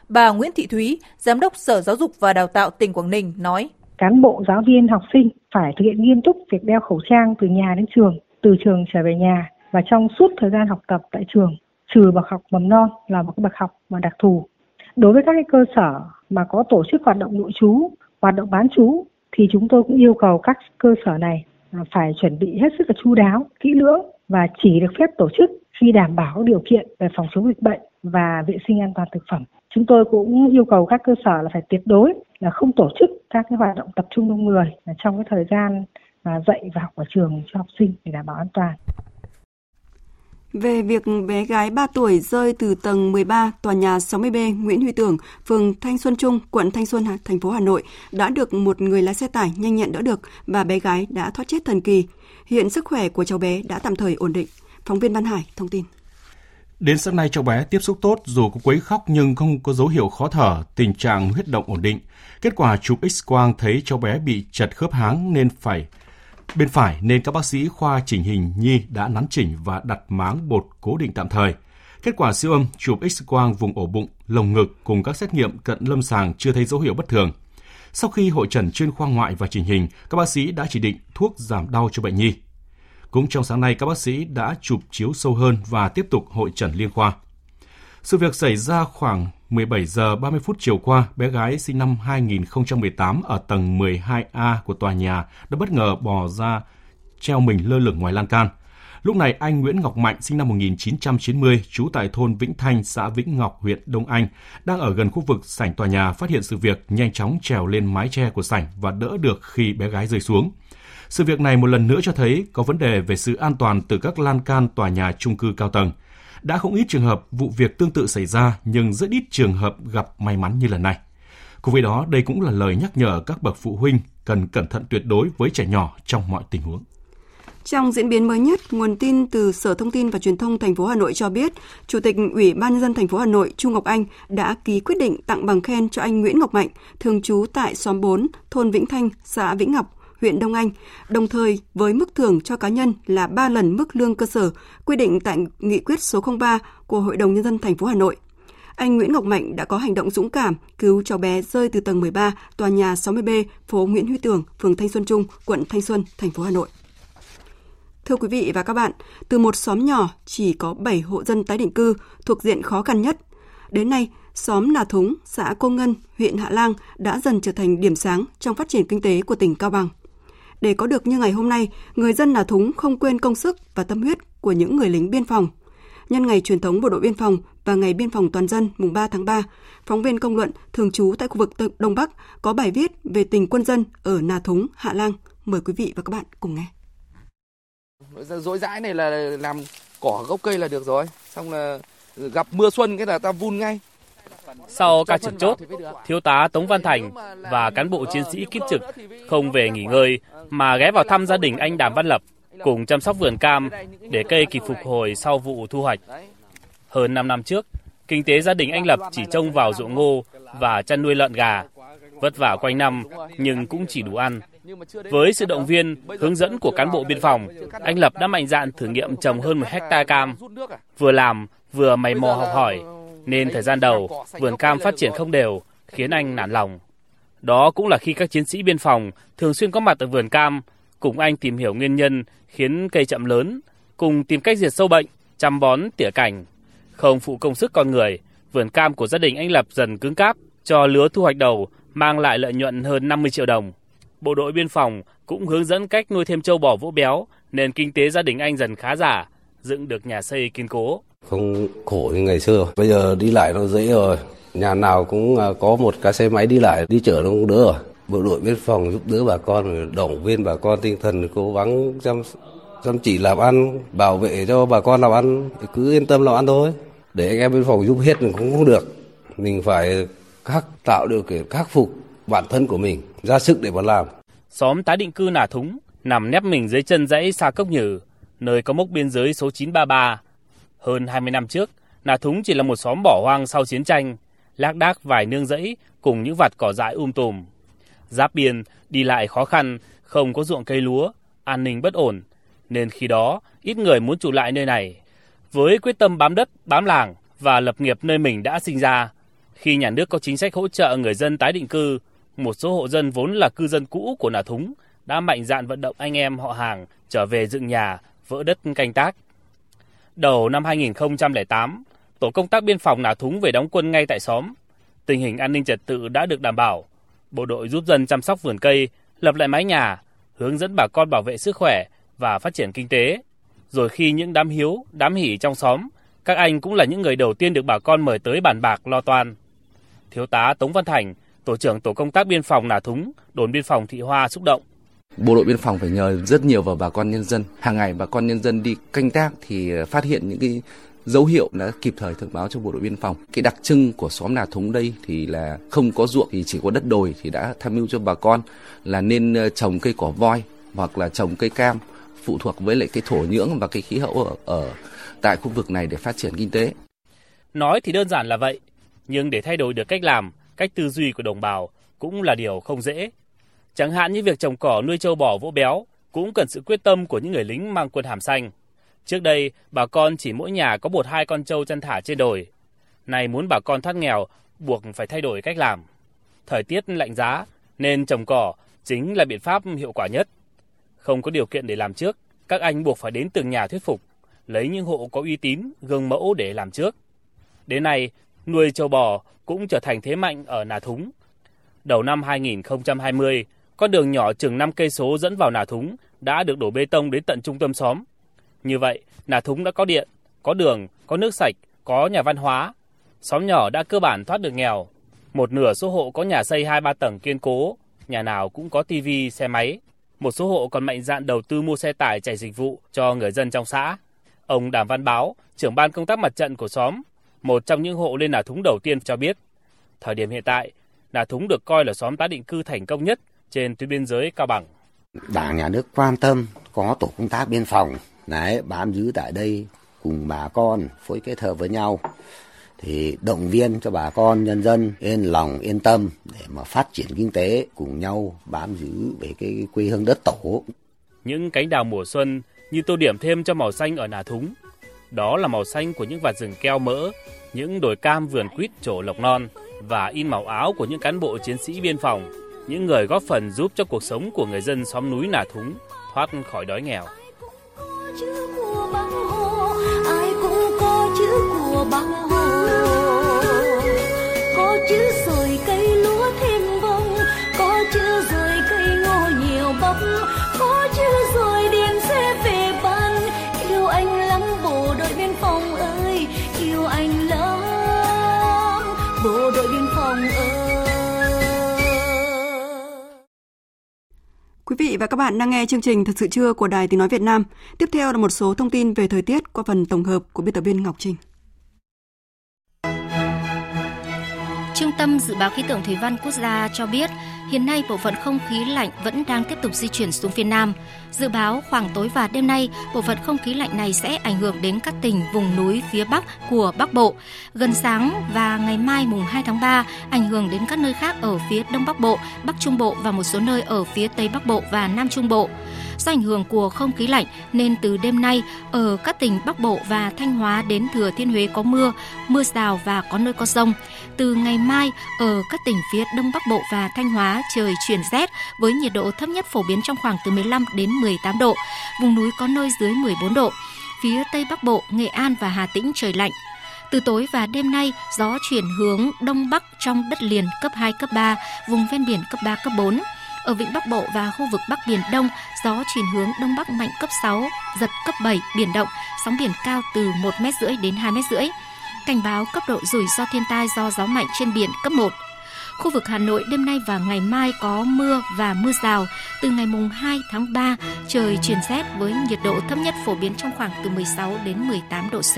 Speaker 18: Bà Nguyễn Thị Thúy, Giám đốc Sở Giáo dục và Đào tạo tỉnh Quảng Ninh nói.
Speaker 21: Cán bộ, giáo viên, học sinh phải thực hiện nghiêm túc việc đeo khẩu trang từ nhà đến trường, từ trường trở về nhà và trong suốt thời gian học tập tại trường, trừ bậc học mầm non là một bậc học mà đặc thù. Đối với các cái cơ sở mà có tổ chức hoạt động nội trú, hoạt động bán trú thì chúng tôi cũng yêu cầu các cơ sở này à, phải chuẩn bị hết sức là chu đáo, kỹ lưỡng và chỉ được phép tổ chức khi đảm bảo điều kiện về phòng chống dịch bệnh và vệ sinh an toàn thực phẩm. Chúng tôi cũng yêu cầu các cơ sở là phải tuyệt đối là không tổ chức các cái hoạt động tập trung đông người trong cái thời gian mà dạy và học ở trường cho học sinh để đảm bảo an toàn.
Speaker 1: Về việc bé gái 3 tuổi rơi từ tầng 13 tòa nhà 60B Nguyễn Huy Tưởng, phường Thanh Xuân Trung, quận Thanh Xuân, thành phố Hà Nội đã được một người lái xe tải nhanh nhẹn đỡ được và bé gái đã thoát chết thần kỳ. Hiện sức khỏe của cháu bé đã tạm thời ổn định. Phóng viên Văn Hải thông tin.
Speaker 2: Đến sáng nay cháu bé tiếp xúc tốt dù có quấy khóc nhưng không có dấu hiệu khó thở, tình trạng huyết động ổn định. Kết quả chụp X-quang thấy cháu bé bị chật khớp háng nên phải bên phải nên các bác sĩ khoa chỉnh hình nhi đã nắn chỉnh và đặt máng bột cố định tạm thời. Kết quả siêu âm chụp X-quang vùng ổ bụng, lồng ngực cùng các xét nghiệm cận lâm sàng chưa thấy dấu hiệu bất thường. Sau khi hội trần chuyên khoa ngoại và chỉnh hình, các bác sĩ đã chỉ định thuốc giảm đau cho bệnh nhi. Cũng trong sáng nay, các bác sĩ đã chụp chiếu sâu hơn và tiếp tục hội trần liên khoa. Sự việc xảy ra khoảng 17 giờ 30 phút chiều qua, bé gái sinh năm 2018 ở tầng 12A của tòa nhà đã bất ngờ bò ra treo mình lơ lửng ngoài lan can. Lúc này anh Nguyễn Ngọc Mạnh sinh năm 1990, trú tại thôn Vĩnh Thanh, xã Vĩnh Ngọc, huyện Đông Anh, đang ở gần khu vực sảnh tòa nhà phát hiện sự việc, nhanh chóng trèo lên mái che của sảnh và đỡ được khi bé gái rơi xuống. Sự việc này một lần nữa cho thấy có vấn đề về sự an toàn từ các lan can tòa nhà chung cư cao tầng. Đã không ít trường hợp vụ việc tương tự xảy ra nhưng rất ít trường hợp gặp may mắn như lần này. Cùng với đó, đây cũng là lời nhắc nhở các bậc phụ huynh cần cẩn thận tuyệt đối với trẻ nhỏ trong mọi tình huống.
Speaker 1: Trong diễn biến mới nhất, nguồn tin từ Sở Thông tin và Truyền thông thành phố Hà Nội cho biết, Chủ tịch Ủy ban nhân dân thành phố Hà Nội Trung Ngọc Anh đã ký quyết định tặng bằng khen cho anh Nguyễn Ngọc Mạnh, thường trú tại xóm 4, thôn Vĩnh Thanh, xã Vĩnh Ngọc, huyện Đông Anh, đồng thời với mức thưởng cho cá nhân là 3 lần mức lương cơ sở quy định tại nghị quyết số 03 của Hội đồng nhân dân thành phố Hà Nội. Anh Nguyễn Ngọc Mạnh đã có hành động dũng cảm cứu cháu bé rơi từ tầng 13 tòa nhà 60B phố Nguyễn Huy Tưởng, phường Thanh Xuân Trung, quận Thanh Xuân, thành phố Hà Nội. Thưa quý vị và các bạn, từ một xóm nhỏ chỉ có 7 hộ dân tái định cư thuộc diện khó khăn nhất, đến nay xóm Nà Thúng, xã Cô Ngân, huyện Hạ Lang đã dần trở thành điểm sáng trong phát triển kinh tế của tỉnh Cao Bằng. Để có được như ngày hôm nay, người dân Nà Thúng không quên công sức và tâm huyết của những người lính biên phòng. Nhân ngày truyền thống bộ đội biên phòng và ngày biên phòng toàn dân mùng 3 tháng 3, phóng viên công luận thường trú tại khu vực Đông Bắc có bài viết về tình quân dân ở Nà Thúng, Hạ Lang. Mời quý vị và các bạn cùng nghe.
Speaker 22: Dối dãi này là làm cỏ gốc cây là được rồi. Xong là gặp mưa xuân cái là ta vun ngay.
Speaker 23: Sau ca trực chốt, Thiếu tá Tống Văn Thành và cán bộ chiến sĩ kiếp trực không về nghỉ ngơi mà ghé vào thăm gia đình anh Đàm Văn Lập cùng chăm sóc vườn cam để cây kịp phục hồi sau vụ thu hoạch. Hơn 5 năm trước, kinh tế gia đình anh Lập chỉ trông vào ruộng ngô và chăn nuôi lợn gà. Vất vả quanh năm nhưng cũng chỉ đủ ăn. Với sự động viên, hướng dẫn của cán bộ biên phòng, anh Lập đã mạnh dạn thử nghiệm trồng hơn một hecta cam. Vừa làm, vừa mày mò học hỏi, nên thời gian đầu, vườn cam phát triển không đều, khiến anh nản lòng. Đó cũng là khi các chiến sĩ biên phòng thường xuyên có mặt ở vườn cam, cùng anh tìm hiểu nguyên nhân khiến cây chậm lớn, cùng tìm cách diệt sâu bệnh, chăm bón, tỉa cảnh. Không phụ công sức con người, vườn cam của gia đình anh Lập dần cứng cáp, cho lứa thu hoạch đầu mang lại lợi nhuận hơn 50 triệu đồng. Bộ đội biên phòng cũng hướng dẫn cách nuôi thêm trâu bò vỗ béo, nên kinh tế gia đình anh dần khá giả, dựng được nhà xây kiên cố.
Speaker 24: Không khổ như ngày xưa, bây giờ đi lại nó dễ rồi. Nhà nào cũng à, có một cái xe máy đi lại, đi chở nó cũng đỡ rồi. Bộ đội biên phòng giúp đỡ bà con, động viên bà con tinh thần cố gắng chăm chăm chỉ làm ăn, bảo vệ cho bà con làm ăn, cứ yên tâm làm ăn thôi. Để anh em biên phòng giúp hết mình cũng không được. Mình phải khắc tạo điều kiện khắc phục bản thân của mình, ra sức để mà làm.
Speaker 23: Xóm tái định cư Nà Thúng nằm nép mình dưới chân dãy Sa Cốc Nhừ, nơi có mốc biên giới số 933. Hơn 20 năm trước, Nà Thúng chỉ là một xóm bỏ hoang sau chiến tranh, lác đác vài nương rẫy cùng những vạt cỏ dại um tùm. Giáp biên, đi lại khó khăn, không có ruộng cây lúa, an ninh bất ổn, nên khi đó ít người muốn trụ lại nơi này. Với quyết tâm bám đất, bám làng và lập nghiệp nơi mình đã sinh ra, khi nhà nước có chính sách hỗ trợ người dân tái định cư, một số hộ dân vốn là cư dân cũ của Nà Thúng đã mạnh dạn vận động anh em họ hàng trở về dựng nhà, vỡ đất canh tác. Đầu năm 2008, tổ công tác biên phòng Nà Thúng về đóng quân ngay tại xóm. Tình hình an ninh trật tự đã được đảm bảo. Bộ đội giúp dân chăm sóc vườn cây, lập lại mái nhà, hướng dẫn bà con bảo vệ sức khỏe và phát triển kinh tế. Rồi khi những đám hiếu, đám hỉ trong xóm, các anh cũng là những người đầu tiên được bà con mời tới bàn bạc lo toan. Thiếu tá Tống Văn Thành, tổ trưởng tổ công tác biên phòng Nà Thúng, đồn biên phòng Thị Hoa xúc động.
Speaker 25: Bộ đội biên phòng phải nhờ rất nhiều vào bà con nhân dân. Hàng ngày bà con nhân dân đi canh tác thì ờ, phát hiện những cái dấu hiệu đã kịp thời thông báo cho bộ đội biên phòng. Cái đặc trưng của xóm Nà Thúng đây thì là không có ruộng thì chỉ có đất đồi thì đã tham mưu cho bà con là nên ờ, trồng cây cỏ voi hoặc là trồng cây cam phụ thuộc với lại cái thổ nhưỡng và cái khí hậu ở, ở tại khu vực này để phát triển kinh tế.
Speaker 23: Nói thì đơn giản là vậy, nhưng để thay đổi được cách làm, cách tư duy của đồng bào cũng là điều không dễ. Chẳng hạn như việc trồng cỏ nuôi trâu bò vỗ béo cũng cần sự quyết tâm của những người lính mang quân hàm xanh. Trước đây, bà con chỉ mỗi nhà có một hai con trâu chăn thả trên đồi. nay muốn bà con thoát nghèo, buộc phải thay đổi cách làm. Thời tiết lạnh giá, nên trồng cỏ chính là biện pháp hiệu quả nhất. Không có điều kiện để làm trước, các anh buộc phải đến từng nhà thuyết phục, lấy những hộ có uy tín, gương mẫu để làm trước. Đến nay, nuôi trâu bò cũng trở thành thế mạnh ở Nà Thúng. Đầu năm 2020, con đường nhỏ chừng 5 cây số dẫn vào Nà Thúng đã được đổ bê tông đến tận trung tâm xóm. Như vậy, Nà Thúng đã có điện, có đường, có nước sạch, có nhà văn hóa. Xóm nhỏ đã cơ bản thoát được nghèo. Một nửa số hộ có nhà xây 2-3 tầng kiên cố, nhà nào cũng có tivi, xe máy. Một số hộ còn mạnh dạn đầu tư mua xe tải chạy dịch vụ cho người dân trong xã. Ông Đàm Văn Báo, trưởng ban công tác mặt trận của xóm, một trong những hộ lên Nà Thúng đầu tiên cho biết, thời điểm hiện tại, Nà Thúng được coi là xóm tái định cư thành công nhất trên tuyến biên giới Cao Bằng.
Speaker 26: Đảng nhà nước quan tâm có tổ công tác biên phòng đấy bám giữ tại đây cùng bà con phối kết hợp với nhau thì động viên cho bà con nhân dân yên lòng yên tâm để mà phát triển kinh tế cùng nhau bám giữ về cái quê hương đất tổ.
Speaker 23: Những cánh đào mùa xuân như tô điểm thêm cho màu xanh ở Nà Thúng. Đó là màu xanh của những vạt rừng keo mỡ, những đồi cam vườn quýt trổ lộc non và in màu áo của những cán bộ chiến sĩ biên phòng, những người góp phần giúp cho cuộc sống của người dân xóm núi Nà Thúng thoát khỏi đói nghèo.
Speaker 27: ai cũng có chữ của băng hồ có chữ
Speaker 1: và các bạn đang nghe chương trình Thật sự trưa của Đài Tiếng Nói Việt Nam. Tiếp theo là một số thông tin về thời tiết qua phần tổng hợp của biên tập viên Ngọc Trinh.
Speaker 28: Trung tâm Dự báo Khí tượng Thủy văn Quốc gia cho biết, hiện nay bộ phận không khí lạnh vẫn đang tiếp tục di chuyển xuống phía Nam. Dự báo khoảng tối và đêm nay, bộ phận không khí lạnh này sẽ ảnh hưởng đến các tỉnh vùng núi phía Bắc của Bắc Bộ. Gần sáng và ngày mai mùng 2 tháng 3, ảnh hưởng đến các nơi khác ở phía Đông Bắc Bộ, Bắc Trung Bộ và một số nơi ở phía Tây Bắc Bộ và Nam Trung Bộ. Do ảnh hưởng của không khí lạnh nên từ đêm nay ở các tỉnh Bắc Bộ và Thanh Hóa đến Thừa Thiên Huế có mưa, mưa rào và có nơi có rông. Từ ngày mai ở các tỉnh phía Đông Bắc Bộ và Thanh Hóa trời chuyển rét với nhiệt độ thấp nhất phổ biến trong khoảng từ 15 đến 18 độ, vùng núi có nơi dưới 14 độ. Phía Tây Bắc Bộ, Nghệ An và Hà Tĩnh trời lạnh, từ tối và đêm nay, gió chuyển hướng đông bắc trong đất liền cấp 2, cấp 3, vùng ven biển cấp 3, cấp 4. Ở vịnh Bắc Bộ và khu vực Bắc Biển Đông, gió chuyển hướng đông bắc mạnh cấp 6, giật cấp 7, biển động, sóng biển cao từ 1 m rưỡi đến 2 m rưỡi. Cảnh báo cấp độ rủi ro thiên tai do gió mạnh trên biển cấp 1. Khu vực Hà Nội đêm nay và ngày mai có mưa và mưa rào. Từ ngày mùng 2 tháng 3, trời chuyển rét với nhiệt độ thấp nhất phổ biến trong khoảng từ 16 đến 18 độ C.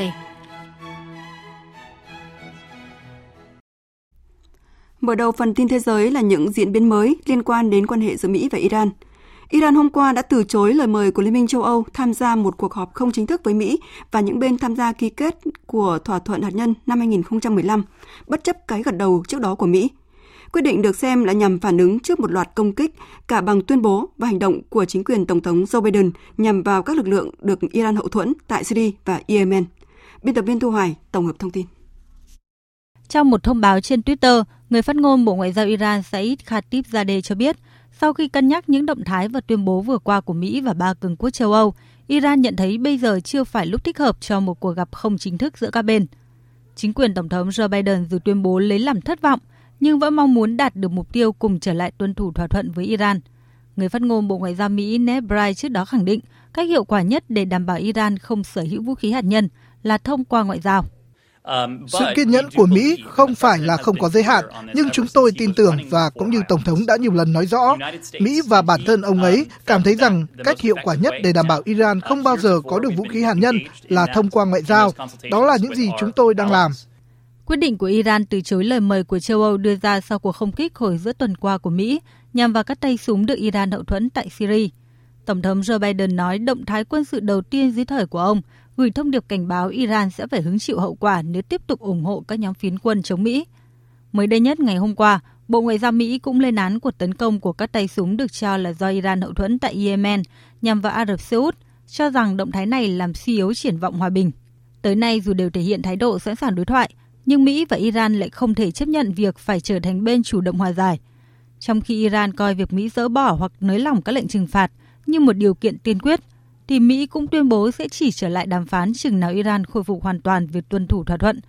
Speaker 1: Mở đầu phần tin thế giới là những diễn biến mới liên quan đến quan hệ giữa Mỹ và Iran. Iran hôm qua đã từ chối lời mời của Liên minh châu Âu tham gia một cuộc họp không chính thức với Mỹ và những bên tham gia ký kết của thỏa thuận hạt nhân năm 2015, bất chấp cái gật đầu trước đó của Mỹ. Quyết định được xem là nhằm phản ứng trước một loạt công kích cả bằng tuyên bố và hành động của chính quyền Tổng thống Joe Biden nhằm vào các lực lượng được Iran hậu thuẫn tại Syria và Yemen. Biên tập viên Thu Hoài tổng hợp thông tin.
Speaker 29: Trong một thông báo trên Twitter, người phát ngôn Bộ Ngoại giao Iran Saeed Khatibzadeh cho biết, sau khi cân nhắc những động thái và tuyên bố vừa qua của Mỹ và ba cường quốc châu Âu, Iran nhận thấy bây giờ chưa phải lúc thích hợp cho một cuộc gặp không chính thức giữa các bên. Chính quyền Tổng thống Joe Biden dù tuyên bố lấy làm thất vọng, nhưng vẫn mong muốn đạt được mục tiêu cùng trở lại tuân thủ thỏa thuận với Iran. Người phát ngôn Bộ Ngoại giao Mỹ Ned Price trước đó khẳng định cách hiệu quả nhất để đảm bảo Iran không sở hữu vũ khí hạt nhân là thông qua ngoại giao.
Speaker 30: Sự kiên nhẫn của Mỹ không phải là không có giới hạn, nhưng chúng tôi tin tưởng và cũng như Tổng thống đã nhiều lần nói rõ, Mỹ và bản thân ông ấy cảm thấy rằng cách hiệu quả nhất để đảm bảo Iran không bao giờ có được vũ khí hạt nhân là thông qua ngoại giao. Đó là những gì chúng tôi đang làm.
Speaker 29: Quyết định của Iran từ chối lời mời của châu Âu đưa ra sau cuộc không kích hồi giữa tuần qua của Mỹ nhằm vào các tay súng được Iran hậu thuẫn tại Syria. Tổng thống Joe Biden nói động thái quân sự đầu tiên dưới thời của ông gửi thông điệp cảnh báo Iran sẽ phải hứng chịu hậu quả nếu tiếp tục ủng hộ các nhóm phiến quân chống Mỹ. Mới đây nhất ngày hôm qua, Bộ Ngoại giao Mỹ cũng lên án cuộc tấn công của các tay súng được cho là do Iran hậu thuẫn tại Yemen nhằm vào Ả Rập Xê Út, cho rằng động thái này làm suy yếu triển vọng hòa bình. Tới nay dù đều thể hiện thái độ sẵn sàng đối thoại, nhưng Mỹ và Iran lại không thể chấp nhận việc phải trở thành bên chủ động hòa giải. Trong khi Iran coi việc Mỹ dỡ bỏ hoặc nới lỏng các lệnh trừng phạt như một điều kiện tiên quyết, thì Mỹ cũng tuyên bố sẽ chỉ trở lại đàm phán chừng nào Iran khôi phục hoàn toàn việc tuân thủ thỏa thuận.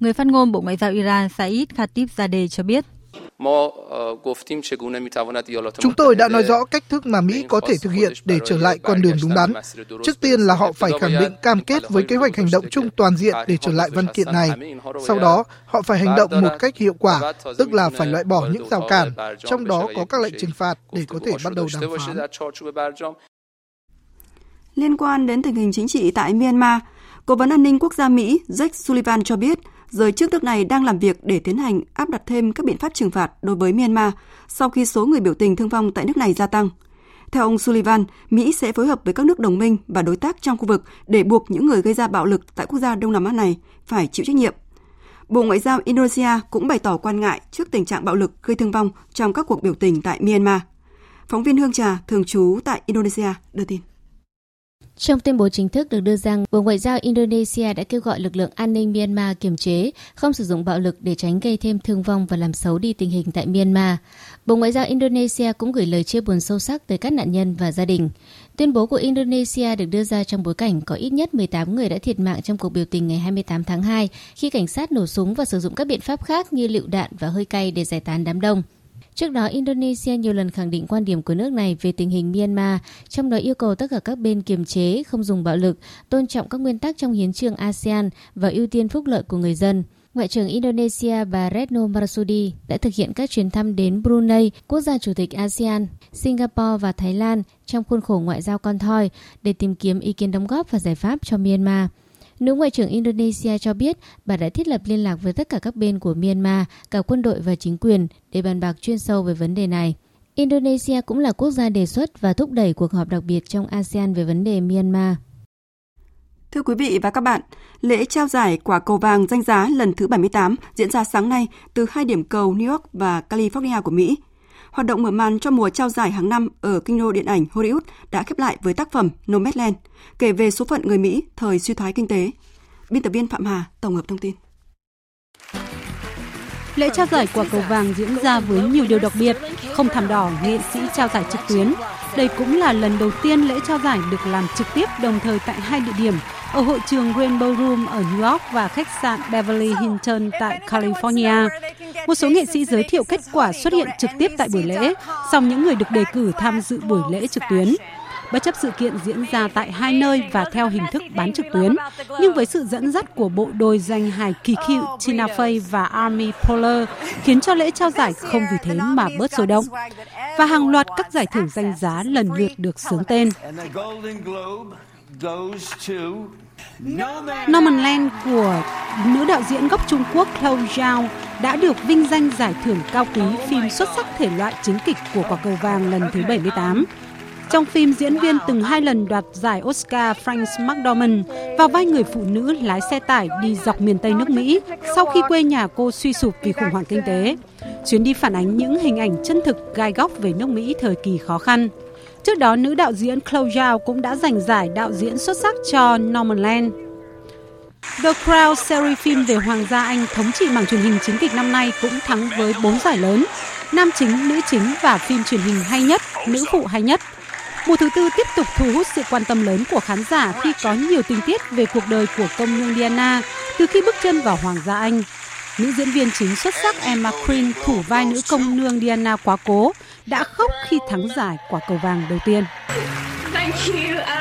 Speaker 29: Người phát ngôn Bộ Ngoại giao Iran Saeed Khatibzadeh cho biết.
Speaker 30: Chúng tôi đã nói rõ cách thức mà Mỹ có thể thực hiện để trở lại con đường đúng đắn. Trước tiên là họ phải khẳng định cam kết với kế hoạch hành động chung toàn diện để trở lại văn kiện này. Sau đó, họ phải hành động một cách hiệu quả, tức là phải loại bỏ những rào cản, trong đó có các lệnh trừng phạt để có thể bắt đầu đàm phán.
Speaker 1: Liên quan đến tình hình chính trị tại Myanmar, Cố vấn an ninh quốc gia Mỹ Jake Sullivan cho biết giới chức nước này đang làm việc để tiến hành áp đặt thêm các biện pháp trừng phạt đối với Myanmar sau khi số người biểu tình thương vong tại nước này gia tăng. Theo ông Sullivan, Mỹ sẽ phối hợp với các nước đồng minh và đối tác trong khu vực để buộc những người gây ra bạo lực tại quốc gia Đông Nam Á này phải chịu trách nhiệm. Bộ Ngoại giao Indonesia cũng bày tỏ quan ngại trước tình trạng bạo lực gây thương vong trong các cuộc biểu tình tại Myanmar. Phóng viên Hương Trà, thường trú tại Indonesia, đưa tin.
Speaker 31: Trong tuyên bố chính thức được đưa ra, Bộ Ngoại giao Indonesia đã kêu gọi lực lượng an ninh Myanmar kiềm chế, không sử dụng bạo lực để tránh gây thêm thương vong và làm xấu đi tình hình tại Myanmar. Bộ Ngoại giao Indonesia cũng gửi lời chia buồn sâu sắc tới các nạn nhân và gia đình. Tuyên bố của Indonesia được đưa ra trong bối cảnh có ít nhất 18 người đã thiệt mạng trong cuộc biểu tình ngày 28 tháng 2 khi cảnh sát nổ súng và sử dụng các biện pháp khác như lựu đạn và hơi cay để giải tán đám đông. Trước đó, Indonesia nhiều lần khẳng định quan điểm của nước này về tình hình Myanmar, trong đó yêu cầu tất cả các bên kiềm chế, không dùng bạo lực, tôn trọng các nguyên tắc trong hiến trương ASEAN và ưu tiên phúc lợi của người dân. Ngoại trưởng Indonesia bà Retno Marsudi đã thực hiện các chuyến thăm đến Brunei, quốc gia chủ tịch ASEAN, Singapore và Thái Lan trong khuôn khổ ngoại giao con thoi để tìm kiếm ý kiến đóng góp và giải pháp cho Myanmar. Nữ Ngoại trưởng Indonesia cho biết bà đã thiết lập liên lạc với tất cả các bên của Myanmar, cả quân đội và chính quyền để bàn bạc chuyên sâu về vấn đề này. Indonesia cũng là quốc gia đề xuất và thúc đẩy cuộc họp đặc biệt trong ASEAN về vấn đề Myanmar.
Speaker 1: Thưa quý vị và các bạn, lễ trao giải quả cầu vàng danh giá lần thứ 78 diễn ra sáng nay từ hai điểm cầu New York và California của Mỹ. Hoạt động mở màn cho mùa trao giải hàng năm ở kinh đô điện ảnh Hollywood đã khép lại với tác phẩm Nomadland, kể về số phận người Mỹ thời suy thoái kinh tế. Biên tập viên Phạm Hà tổng hợp thông tin.
Speaker 32: Lễ trao giải quả cầu vàng diễn ra với nhiều điều đặc biệt, không thảm đỏ nghệ sĩ trao giải trực tuyến. Đây cũng là lần đầu tiên lễ trao giải được làm trực tiếp đồng thời tại hai địa điểm ở hội trường Rainbow Room ở New York và khách sạn Beverly Hilton tại California. Một số nghệ sĩ giới thiệu kết quả xuất hiện trực tiếp tại buổi lễ, song những người được đề cử tham dự buổi lễ trực tuyến bất chấp sự kiện diễn ra tại hai nơi và theo hình thức bán trực tuyến. Nhưng với sự dẫn dắt của bộ đôi danh hài kỳ cựu Tina Fey và Army Poehler khiến cho lễ trao giải không vì thế mà bớt sôi động. Và hàng loạt các giải thưởng danh giá lần lượt được sướng tên. Norman của nữ đạo diễn gốc Trung Quốc Chloe Zhao đã được vinh danh giải thưởng cao quý phim xuất sắc thể loại chính kịch của quả cầu vàng lần thứ 78. Trong phim, diễn viên từng hai lần đoạt giải Oscar Frances McDormand vào vai người phụ nữ lái xe tải đi dọc miền Tây nước Mỹ sau khi quê nhà cô suy sụp vì khủng hoảng kinh tế. Chuyến đi phản ánh những hình ảnh chân thực gai góc về nước Mỹ thời kỳ khó khăn. Trước đó, nữ đạo diễn Chloe Zhao cũng đã giành giải đạo diễn xuất sắc cho Normanland. The Crown series phim về Hoàng gia Anh thống trị mảng truyền hình chính kịch năm nay cũng thắng với 4 giải lớn, nam chính, nữ chính và phim truyền hình hay nhất, nữ phụ hay nhất. Mùa thứ tư tiếp tục thu hút sự quan tâm lớn của khán giả khi có nhiều tình tiết về cuộc đời của công nương Diana từ khi bước chân vào Hoàng gia Anh. Nữ diễn viên chính xuất sắc Emma Green thủ vai nữ công nương Diana quá cố đã khóc khi thắng giải quả cầu vàng đầu tiên.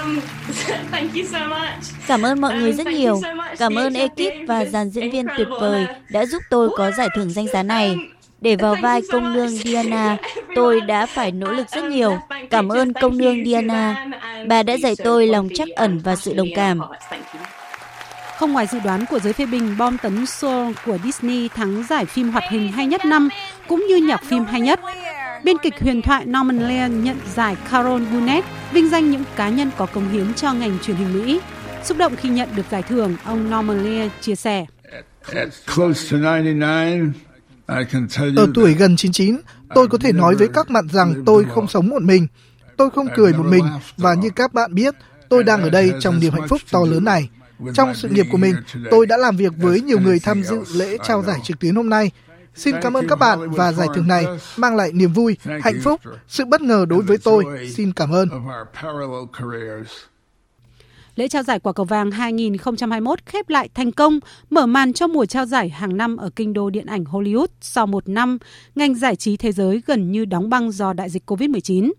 Speaker 33: Um,
Speaker 34: Cảm ơn mọi người rất nhiều. Cảm ơn ekip và dàn diễn viên tuyệt vời đã giúp tôi có giải thưởng danh giá này. Để vào vai công nương Diana, tôi đã phải nỗ lực rất nhiều. Cảm ơn công nương Diana. Bà đã dạy tôi lòng trắc ẩn và sự đồng cảm.
Speaker 32: Không ngoài dự đoán của giới phê bình, bom tấn Soul của Disney thắng giải phim hoạt hình hay nhất năm, cũng như nhạc phim hay nhất. Biên kịch huyền thoại Norman Lear nhận giải Carol Burnett, vinh danh những cá nhân có công hiến cho ngành truyền hình Mỹ. Xúc động khi nhận được giải thưởng, ông Norman Lear chia sẻ.
Speaker 30: Ở tuổi gần 99, tôi có thể nói với các bạn rằng tôi không sống một mình. Tôi không cười một mình và như các bạn biết, tôi đang ở đây trong niềm hạnh phúc to lớn này. Trong sự nghiệp của mình, tôi đã làm việc với nhiều người tham dự lễ trao giải trực tuyến hôm nay. Xin cảm ơn các bạn và giải thưởng này mang lại niềm vui, hạnh phúc, sự bất ngờ đối với tôi. Xin cảm ơn.
Speaker 32: Lễ trao giải quả cầu vàng 2021 khép lại thành công, mở màn cho mùa trao giải hàng năm ở kinh đô điện ảnh Hollywood sau một năm, ngành giải trí thế giới gần như đóng băng do đại dịch COVID-19.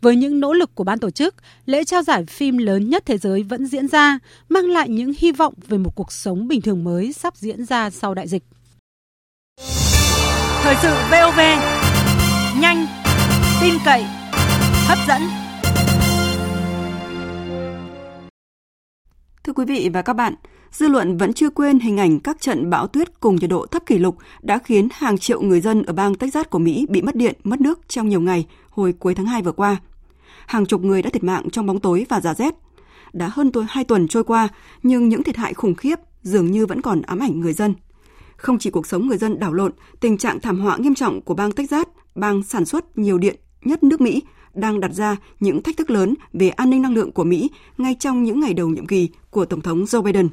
Speaker 32: Với những nỗ lực của ban tổ chức, lễ trao giải phim lớn nhất thế giới vẫn diễn ra, mang lại những hy vọng về một cuộc sống bình thường mới sắp diễn ra sau đại dịch.
Speaker 18: Thời sự VOV, nhanh, tin cậy, hấp dẫn.
Speaker 1: Thưa quý vị và các bạn, dư luận vẫn chưa quên hình ảnh các trận bão tuyết cùng nhiệt độ thấp kỷ lục đã khiến hàng triệu người dân ở bang Texas của Mỹ bị mất điện, mất nước trong nhiều ngày hồi cuối tháng 2 vừa qua. Hàng chục người đã thiệt mạng trong bóng tối và giá rét. Đã hơn tôi 2 tuần trôi qua, nhưng những thiệt hại khủng khiếp dường như vẫn còn ám ảnh người dân. Không chỉ cuộc sống người dân đảo lộn, tình trạng thảm họa nghiêm trọng của bang Texas, bang sản xuất nhiều điện nhất nước Mỹ, đang đặt ra những thách thức lớn về an ninh năng lượng của Mỹ ngay trong những ngày đầu nhiệm kỳ của Tổng thống Joe Biden.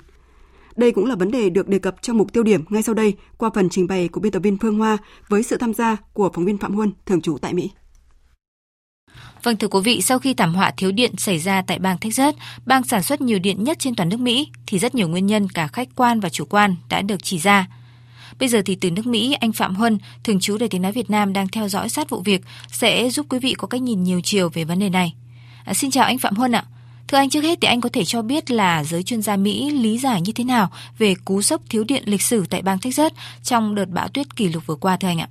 Speaker 1: Đây cũng là vấn đề được đề cập trong mục tiêu điểm ngay sau đây qua phần trình bày của biên tập viên Phương Hoa với sự tham gia của phóng viên Phạm Huân, thường trú tại Mỹ.
Speaker 35: Vâng thưa quý vị, sau khi thảm họa thiếu điện xảy ra tại bang Texas, bang sản xuất nhiều điện nhất trên toàn nước Mỹ, thì rất nhiều nguyên nhân cả khách quan và chủ quan đã được chỉ ra. Bây giờ thì từ nước Mỹ, anh Phạm Huân, thường trú Đài Tiếng Nói Việt Nam đang theo dõi sát vụ việc, sẽ giúp quý vị có cách nhìn nhiều chiều về vấn đề này. À, xin chào anh Phạm Huân ạ. Thưa anh, trước hết thì anh có thể cho biết là giới chuyên gia Mỹ lý giải như thế nào về cú sốc thiếu điện lịch sử tại bang Texas trong đợt bão tuyết kỷ lục vừa qua thưa anh ạ?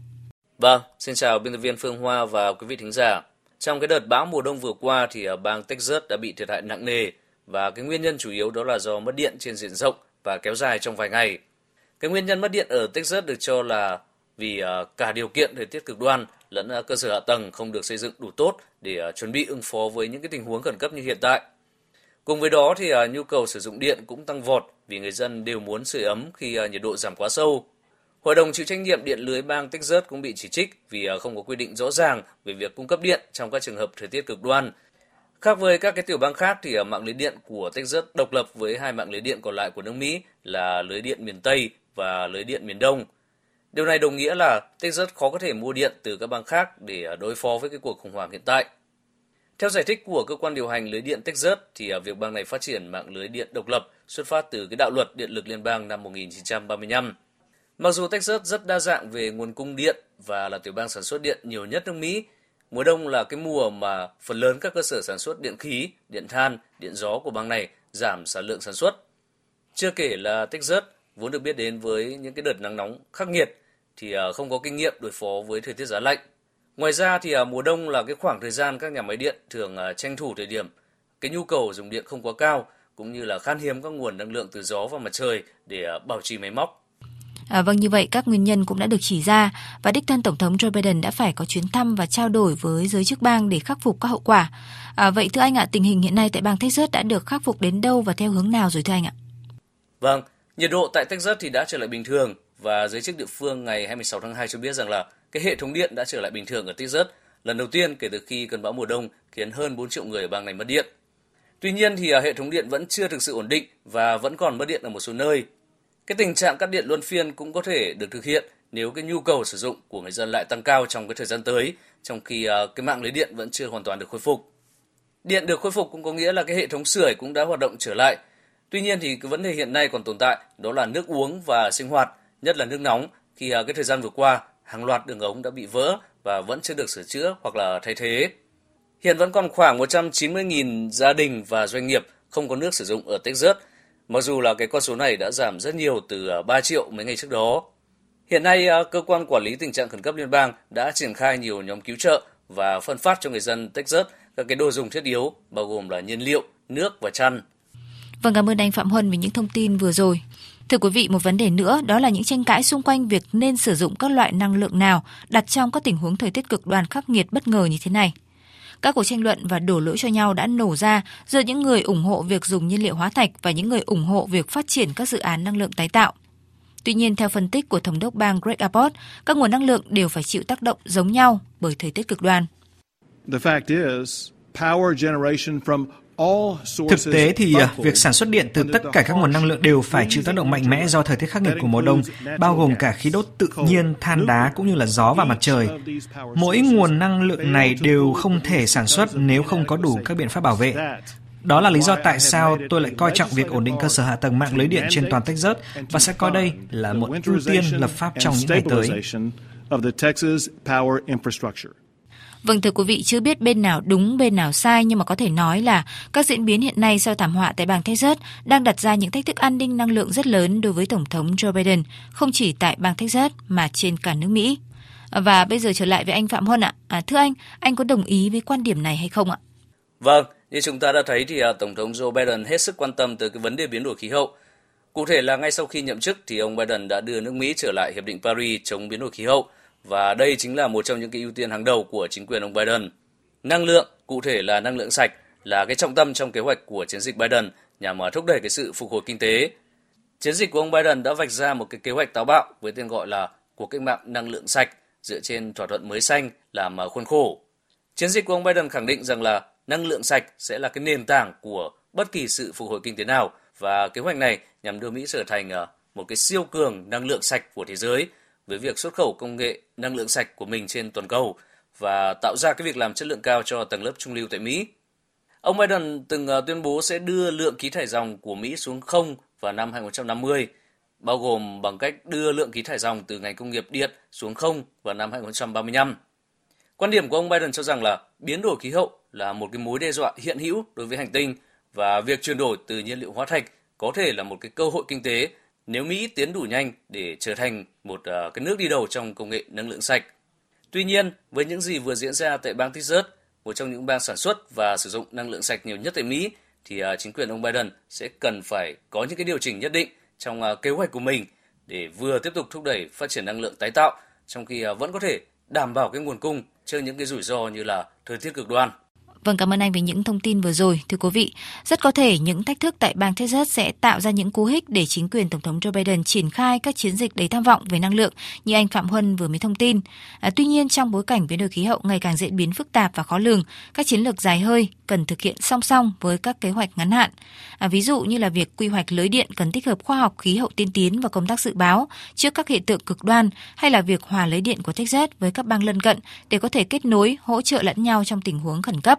Speaker 36: Vâng, xin chào biên tập viên Phương Hoa và quý vị thính giả. Trong cái đợt bão mùa đông vừa qua thì ở bang Texas đã bị thiệt hại nặng nề và cái nguyên nhân chủ yếu đó là do mất điện trên diện rộng và kéo dài trong vài ngày. Cái nguyên nhân mất điện ở Texas được cho là vì à, cả điều kiện thời tiết cực đoan lẫn à, cơ sở hạ tầng không được xây dựng đủ tốt để à, chuẩn bị ứng phó với những cái tình huống khẩn cấp như hiện tại. Cùng với đó thì nhu cầu sử dụng điện cũng tăng vọt vì người dân đều muốn sưởi ấm khi nhiệt độ giảm quá sâu. Hội đồng chịu trách nhiệm điện lưới bang Texas cũng bị chỉ trích vì không có quy định rõ ràng về việc cung cấp điện trong các trường hợp thời tiết cực đoan. Khác với các cái tiểu bang khác thì mạng lưới điện của Texas độc lập với hai mạng lưới điện còn lại của nước Mỹ là lưới điện miền Tây và lưới điện miền Đông. Điều này đồng nghĩa là Texas khó có thể mua điện từ các bang khác để à, đối phó với cái cuộc khủng hoảng hiện tại. Theo giải thích của cơ quan điều hành lưới điện Texas thì à, việc bang này phát triển mạng lưới điện độc lập xuất phát từ cái đạo luật điện lực liên bang năm 1935. Mặc dù Texas rất đa dạng về nguồn cung điện và là tiểu bang sản xuất điện nhiều nhất nước Mỹ, mùa đông là cái mùa mà phần lớn các cơ sở sản xuất điện khí, điện than, điện gió của bang này giảm sản lượng sản xuất. Chưa kể là Texas vốn được biết đến với những cái đợt nắng nóng khắc nghiệt thì không có kinh nghiệm đối phó với thời tiết giá lạnh. Ngoài ra thì mùa đông là cái khoảng thời gian các nhà máy điện thường tranh thủ thời điểm cái nhu cầu dùng điện không quá cao cũng như là khan hiếm các nguồn năng lượng từ gió và mặt trời để bảo trì máy móc.
Speaker 35: À, vâng như vậy các nguyên nhân cũng đã được chỉ ra và đích thân tổng thống Joe Biden đã phải có chuyến thăm và trao đổi với giới chức bang để khắc phục các hậu quả. À, vậy thưa anh ạ, tình hình hiện nay tại bang Texas đã được khắc phục đến đâu và theo hướng nào rồi thưa anh ạ?
Speaker 36: Vâng, nhiệt độ tại Texas thì đã trở lại bình thường và giới chức địa phương ngày 26 tháng 2 cho biết rằng là cái hệ thống điện đã trở lại bình thường ở Texas lần đầu tiên kể từ khi cơn bão mùa đông khiến hơn 4 triệu người ở bang này mất điện. Tuy nhiên thì à, hệ thống điện vẫn chưa thực sự ổn định và vẫn còn mất điện ở một số nơi cái tình trạng cắt điện luân phiên cũng có thể được thực hiện nếu cái nhu cầu sử dụng của người dân lại tăng cao trong cái thời gian tới, trong khi à, cái mạng lưới điện vẫn chưa hoàn toàn được khôi phục. Điện được khôi phục cũng có nghĩa là cái hệ thống sưởi cũng đã hoạt động trở lại. Tuy nhiên thì cái vấn đề hiện nay còn tồn tại đó là nước uống và sinh hoạt, nhất là nước nóng khi à, cái thời gian vừa qua hàng loạt đường ống đã bị vỡ và vẫn chưa được sửa chữa hoặc là thay thế. Hiện vẫn còn khoảng 190.000 gia đình và doanh nghiệp không có nước sử dụng ở Texas Mặc dù là cái con số này đã giảm rất nhiều từ à, 3 triệu mấy ngày trước đó. Hiện nay, à, cơ quan quản lý tình trạng khẩn cấp liên bang đã triển khai nhiều nhóm cứu trợ và phân phát cho người dân Texas các cái đồ dùng thiết yếu, bao gồm là nhiên liệu, nước và chăn.
Speaker 35: Vâng, cảm ơn anh Phạm Huân vì những thông tin vừa rồi. Thưa quý vị, một vấn đề nữa đó là những tranh cãi xung quanh việc nên sử dụng các loại năng lượng nào đặt trong các tình huống thời tiết cực đoan khắc nghiệt bất ngờ như thế này. Các cuộc tranh luận và đổ lỗi cho nhau đã nổ ra giữa những người ủng hộ việc dùng nhiên liệu hóa thạch và những người ủng hộ việc phát triển các dự án năng lượng tái tạo. Tuy nhiên, theo phân tích của Thống đốc bang Greg Abbott, các nguồn năng lượng đều phải chịu tác động giống nhau bởi thời tiết cực đoan.
Speaker 37: The fact is, power generation from
Speaker 38: Thực tế thì à, việc sản xuất điện từ tất cả các nguồn năng lượng đều phải chịu tác động mạnh mẽ do thời tiết khắc nghiệt của mùa đông, bao gồm cả khí đốt tự nhiên, than đá cũng như là gió và mặt trời. Mỗi nguồn năng lượng này đều không thể sản xuất nếu không có đủ các biện pháp bảo vệ. Đó là lý do tại sao tôi lại coi trọng việc ổn định cơ sở hạ tầng mạng lưới điện trên toàn Texas và sẽ coi đây là một ưu tiên lập pháp trong những ngày tới.
Speaker 35: Vâng thưa quý vị, chưa biết bên nào đúng, bên nào sai nhưng mà có thể nói là các diễn biến hiện nay sau thảm họa tại bang Texas đang đặt ra những thách thức an ninh năng lượng rất lớn đối với Tổng thống Joe Biden, không chỉ tại bang Texas mà trên cả nước Mỹ. Và bây giờ trở lại với anh Phạm Huân ạ. À, thưa anh, anh có đồng ý với quan điểm này hay không ạ?
Speaker 36: Vâng, như chúng ta đã thấy thì à, Tổng thống Joe Biden hết sức quan tâm tới cái vấn đề biến đổi khí hậu. Cụ thể là ngay sau khi nhậm chức thì ông Biden đã đưa nước Mỹ trở lại Hiệp định Paris chống biến đổi khí hậu và đây chính là một trong những cái ưu tiên hàng đầu của chính quyền ông Biden. Năng lượng, cụ thể là năng lượng sạch, là cái trọng tâm trong kế hoạch của chiến dịch Biden nhằm à, thúc đẩy cái sự phục hồi kinh tế. Chiến dịch của ông Biden đã vạch ra một cái kế hoạch táo bạo với tên gọi là cuộc cách mạng năng lượng sạch dựa trên thỏa thuận mới xanh làm à, khuôn khổ. Chiến dịch của ông Biden khẳng định rằng là năng lượng sạch sẽ là cái nền tảng của bất kỳ sự phục hồi kinh tế nào và kế hoạch này nhằm đưa Mỹ trở thành à, một cái siêu cường năng lượng sạch của thế giới với việc xuất khẩu công nghệ năng lượng sạch của mình trên toàn cầu và tạo ra cái việc làm chất lượng cao cho tầng lớp trung lưu tại Mỹ. Ông Biden từng à, tuyên bố sẽ đưa lượng khí thải dòng của Mỹ xuống không vào năm 2050, bao gồm bằng cách đưa lượng khí thải dòng từ ngành công nghiệp điện xuống không vào năm 2035. Quan điểm của ông Biden cho rằng là biến đổi khí hậu là một cái mối đe dọa hiện hữu đối với hành tinh và việc chuyển đổi từ nhiên liệu hóa thạch có thể là một cái cơ hội kinh tế nếu Mỹ tiến đủ nhanh để trở thành một uh, cái nước đi đầu trong công nghệ năng lượng sạch. Tuy nhiên, với những gì vừa diễn ra tại bang Texas, một trong những bang sản xuất và sử dụng năng lượng sạch nhiều nhất tại Mỹ, thì ờ, chính quyền ông Biden sẽ cần phải có những cái điều chỉnh nhất định trong ờ, kế hoạch của mình để vừa tiếp tục thúc đẩy phát triển năng lượng tái tạo trong khi vẫn có thể đảm bảo cái nguồn cung trước những cái rủi ro như là thời tiết cực đoan.
Speaker 35: Vâng, cảm ơn anh về những thông tin vừa rồi. Thưa quý vị, rất có thể những thách thức tại bang Texas sẽ tạo ra những cú hích để chính quyền Tổng thống Joe Biden triển khai các chiến dịch đầy tham vọng về năng lượng như anh Phạm Huân vừa mới thông tin. À, tuy nhiên, trong bối cảnh biến đổi khí hậu ngày càng diễn biến phức tạp và khó lường, các chiến lược dài hơi cần thực hiện song song với các kế hoạch ngắn hạn. À, ví dụ như là việc quy hoạch lưới điện cần tích hợp khoa học khí hậu tiên tiến và công tác dự báo trước các hiện tượng cực đoan hay là việc hòa lưới điện của Texas với các bang lân cận để có thể kết nối, hỗ trợ lẫn nhau trong tình huống khẩn cấp.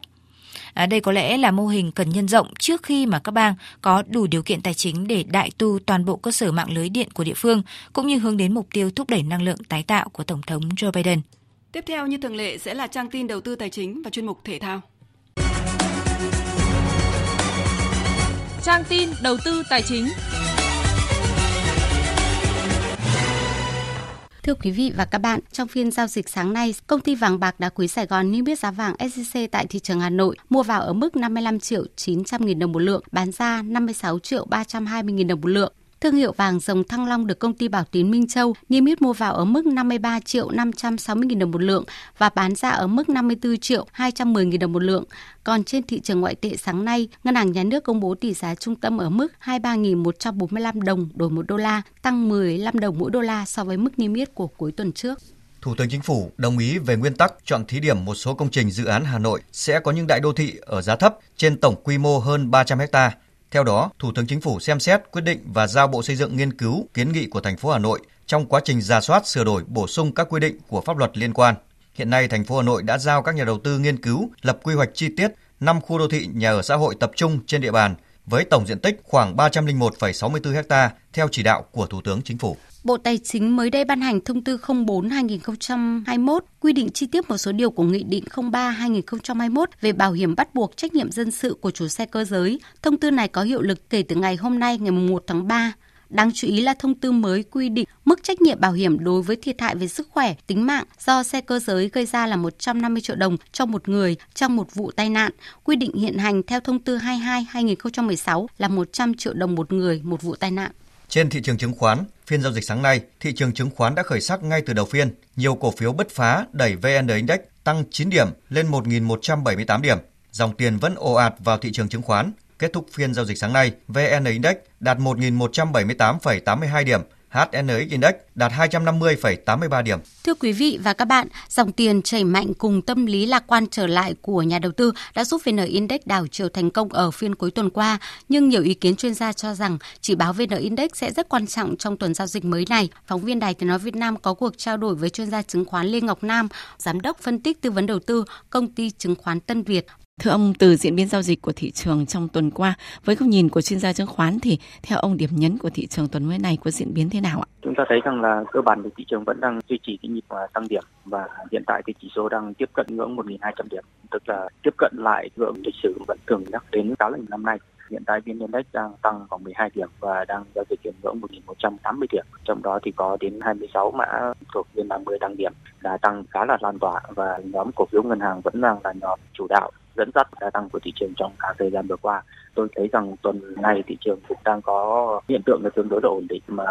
Speaker 35: À, đây có lẽ là mô hình cần nhân rộng trước khi mà các bang có đủ điều kiện tài chính để đại tu toàn bộ cơ sở mạng lưới điện của địa phương, cũng như hướng đến mục tiêu thúc đẩy năng lượng tái tạo của Tổng thống Joe Biden.
Speaker 1: Tiếp theo như thường lệ sẽ là trang tin đầu tư tài chính và chuyên mục thể thao.
Speaker 39: Trang tin đầu tư tài chính.
Speaker 40: Thưa quý vị và các bạn, trong phiên giao dịch sáng nay, công ty vàng bạc đá quý Sài Gòn niêm yết giá vàng SJC tại thị trường Hà Nội mua vào ở mức 55 triệu 900 nghìn đồng một lượng, bán ra 56 triệu 320 nghìn đồng một lượng. Thương hiệu vàng dòng Thăng Long được công ty Bảo Tín Minh Châu niêm yết mua vào ở mức 53 triệu 560 000 đồng một lượng và bán ra ở mức 54 triệu 210 000 đồng một lượng. Còn trên thị trường ngoại tệ sáng nay, Ngân hàng Nhà nước công bố tỷ giá trung tâm ở mức 23.145 đồng đổi một đô la, tăng 15 đồng mỗi đô la so với mức niêm yết của cuối tuần trước.
Speaker 41: Thủ tướng Chính phủ đồng ý về nguyên tắc chọn thí điểm một số công trình dự án Hà Nội sẽ có những đại đô thị ở giá thấp trên tổng quy mô hơn 300 hectare theo đó, Thủ tướng Chính phủ xem xét quyết định và giao Bộ Xây dựng nghiên cứu kiến nghị của thành phố Hà Nội trong quá trình ra soát sửa đổi bổ sung các quy định của pháp luật liên quan. Hiện nay thành phố Hà Nội đã giao các nhà đầu tư nghiên cứu lập quy hoạch chi tiết 5 khu đô thị nhà ở xã hội tập trung trên địa bàn với tổng diện tích khoảng 301,64 ha theo chỉ đạo của Thủ tướng Chính phủ.
Speaker 40: Bộ Tài chính mới đây ban hành thông tư 04-2021 quy định chi tiết một số điều của Nghị định 03-2021 về bảo hiểm bắt buộc trách nhiệm dân sự của chủ xe cơ giới. Thông tư này có hiệu lực kể từ ngày hôm nay ngày 1 tháng 3. Đáng chú ý là thông tư mới quy định mức trách nhiệm bảo hiểm đối với thiệt hại về sức khỏe, tính mạng do xe cơ giới gây ra là 150 triệu đồng cho một người trong một vụ tai nạn. Quy định hiện hành theo thông tư 22-2016 là 100 triệu đồng một người một vụ tai nạn.
Speaker 41: Trên thị trường chứng khoán, phiên giao dịch sáng nay, thị trường chứng khoán đã khởi sắc ngay từ đầu phiên. Nhiều cổ phiếu bứt phá đẩy VN Index tăng 9 điểm lên 1.178 điểm. Dòng tiền vẫn ồ ạt vào thị trường chứng khoán. Kết thúc phiên giao dịch sáng nay, VN Index đạt 1.178,82 điểm, HNX Index đạt 250,83 điểm.
Speaker 40: Thưa quý vị và các bạn, dòng tiền chảy mạnh cùng tâm lý lạc quan trở lại của nhà đầu tư đã giúp VN Index đảo chiều thành công ở phiên cuối tuần qua, nhưng nhiều ý kiến chuyên gia cho rằng chỉ báo VN Index sẽ rất quan trọng trong tuần giao dịch mới này. Phóng viên Đài Tiếng nói Việt Nam có cuộc trao đổi với chuyên gia chứng khoán Lê Ngọc Nam, giám đốc phân tích tư vấn đầu tư công ty chứng khoán Tân Việt
Speaker 42: Thưa ông, từ diễn biến giao dịch của thị trường trong tuần qua, với góc nhìn của chuyên gia chứng khoán thì theo ông điểm nhấn của thị trường tuần mới này có diễn biến thế nào ạ?
Speaker 43: Chúng ta thấy rằng là cơ bản thì thị trường vẫn đang duy trì cái nhịp à, tăng điểm và hiện tại thì chỉ số đang tiếp cận ngưỡng 1.200 điểm, tức là tiếp cận lại ngưỡng lịch sử vẫn thường nhắc đến khá là năm nay. Hiện tại VN Index đang tăng khoảng 12 điểm và đang giao dịch ở ngưỡng 1.180 điểm. Trong đó thì có đến 26 mã thuộc VN30 tăng điểm đã tăng khá là lan tỏa và nhóm cổ phiếu ngân hàng vẫn đang là nhóm chủ đạo dẫn dắt đa tăng của thị trường trong cả thời gian vừa qua. Tôi thấy rằng tuần này thị trường cũng đang có hiện tượng là tương đối là ổn định mà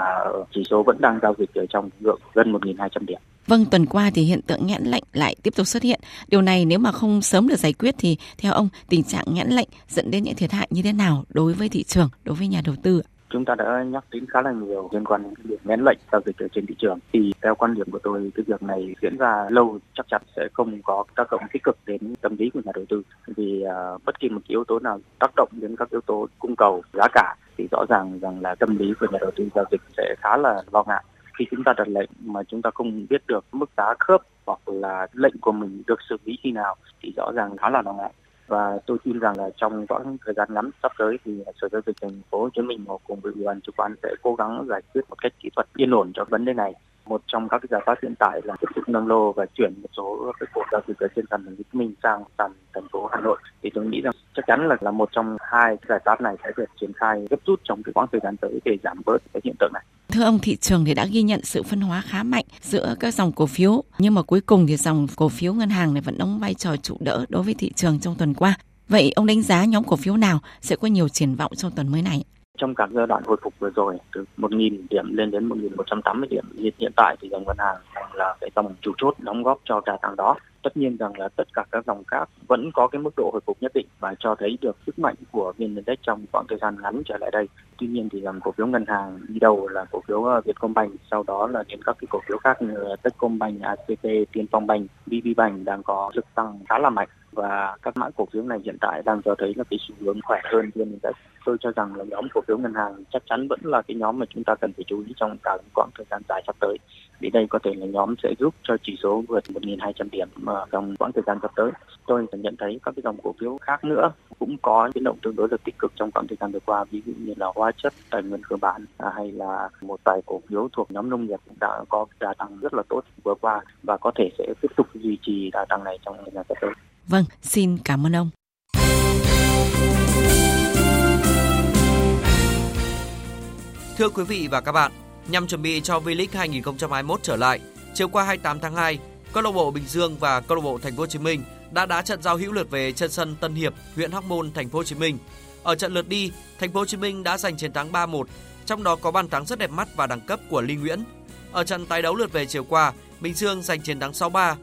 Speaker 43: chỉ số vẫn đang giao dịch ở trong ngưỡng gần 1.200 điểm.
Speaker 42: Vâng, tuần qua thì hiện tượng nghẽn lệnh lại tiếp tục xuất hiện. Điều này nếu mà không sớm được giải quyết thì theo ông tình trạng nghẽn lệnh dẫn đến những thiệt hại như thế nào đối với thị trường, đối với nhà đầu tư?
Speaker 43: Chúng ta đã nhắc đến khá là nhiều liên quan đến việc nén lệnh giao dịch ở trên thị trường. Thì theo quan điểm của tôi cái việc này diễn ra lâu chắc chắn sẽ không có tác động tích cực đến tâm lý của nhà đầu tư. Vì uh, bất kỳ một yếu tố nào tác động đến các yếu tố cung cầu giá cả thì rõ ràng rằng là tâm lý của nhà đầu tư giao dịch sẽ khá là lo ngại. Khi chúng ta đặt lệnh mà chúng ta không biết được mức giá khớp hoặc là lệnh của mình được xử lý khi nào thì rõ ràng khá là lo ngại và tôi tin rằng là trong quãng thời gian ngắn sắp tới thì sở giao dịch thành phố Hồ Chí Minh cùng với ủy ban chứng khoán sẽ cố gắng giải quyết một cách kỹ thuật yên ổn cho vấn đề này một trong các giải pháp hiện tại là tiếp tục nâng lô và chuyển một số cái cổ giao dịch ở trên sàn thành phố Hồ Chí Minh sang sàn thành phố Hà Nội thì tôi nghĩ rằng chắc chắn là là một trong hai giải pháp này sẽ được triển khai gấp rút trong cái quãng thời gian tới để giảm bớt cái hiện tượng này.
Speaker 42: Thưa ông, thị trường thì đã ghi nhận sự phân hóa khá mạnh giữa các dòng cổ phiếu, nhưng mà cuối cùng thì dòng cổ phiếu ngân hàng này vẫn đóng vai trò trụ đỡ đối với thị trường trong tuần qua. Vậy ông đánh giá nhóm cổ phiếu nào sẽ có nhiều triển vọng trong tuần mới này?
Speaker 43: trong các giai đoạn hồi phục vừa rồi từ 1.000 điểm lên đến 1.180 điểm hiện tại thì dòng ngân hàng là cái dòng chủ chốt đóng góp cho đà tăng đó tất nhiên rằng là tất cả các dòng khác vẫn có cái mức độ hồi phục nhất định và cho thấy được sức mạnh của vn index trong khoảng thời gian ngắn trở lại đây. Tuy nhiên thì dòng cổ phiếu ngân hàng đi đầu là cổ phiếu ờ, Vietcombank sau đó là đến các cái cổ phiếu khác như Techcombank, ACP, Tiên Phong Bank, VPBank đang có lực tăng khá là mạnh. Và các mã cổ phiếu này hiện tại đang cho thấy là cái xu hướng khỏe hơn vn index tôi cho rằng là nhóm cổ phiếu ngân hàng chắc chắn vẫn là cái nhóm mà chúng ta cần phải chú ý trong cả quãng thời gian dài sắp tới vì đây có thể là nhóm sẽ giúp cho chỉ số vượt 1.200 điểm mà trong quãng thời gian sắp tới. Tôi nhận thấy các cái dòng cổ phiếu khác nữa cũng có biến động tương đối là tích cực trong quãng thời gian vừa qua, ví dụ như là hóa chất, tài nguyên cơ bản à, hay là một vài cổ phiếu thuộc nhóm nông nghiệp cũng đã có đà tăng rất là tốt vừa qua và có thể sẽ tiếp tục duy trì đà tăng này trong thời gian sắp tới.
Speaker 42: Vâng, xin cảm ơn ông.
Speaker 44: Thưa quý vị và các bạn, nhằm chuẩn bị cho V-League 2021 trở lại, chiều qua 28 tháng 2, câu lạc bộ Bình Dương và câu lạc bộ Thành phố Hồ Chí Minh đã đá trận giao hữu lượt về trên sân Tân Hiệp, huyện Hóc Môn, Thành phố Hồ Chí Minh. Ở trận lượt đi, Thành phố Hồ Chí Minh đã giành chiến thắng 3-1, trong đó có bàn thắng rất đẹp mắt và đẳng cấp của Lý Nguyễn. Ở trận tái đấu lượt về chiều qua, Bình Dương giành chiến thắng 6-3,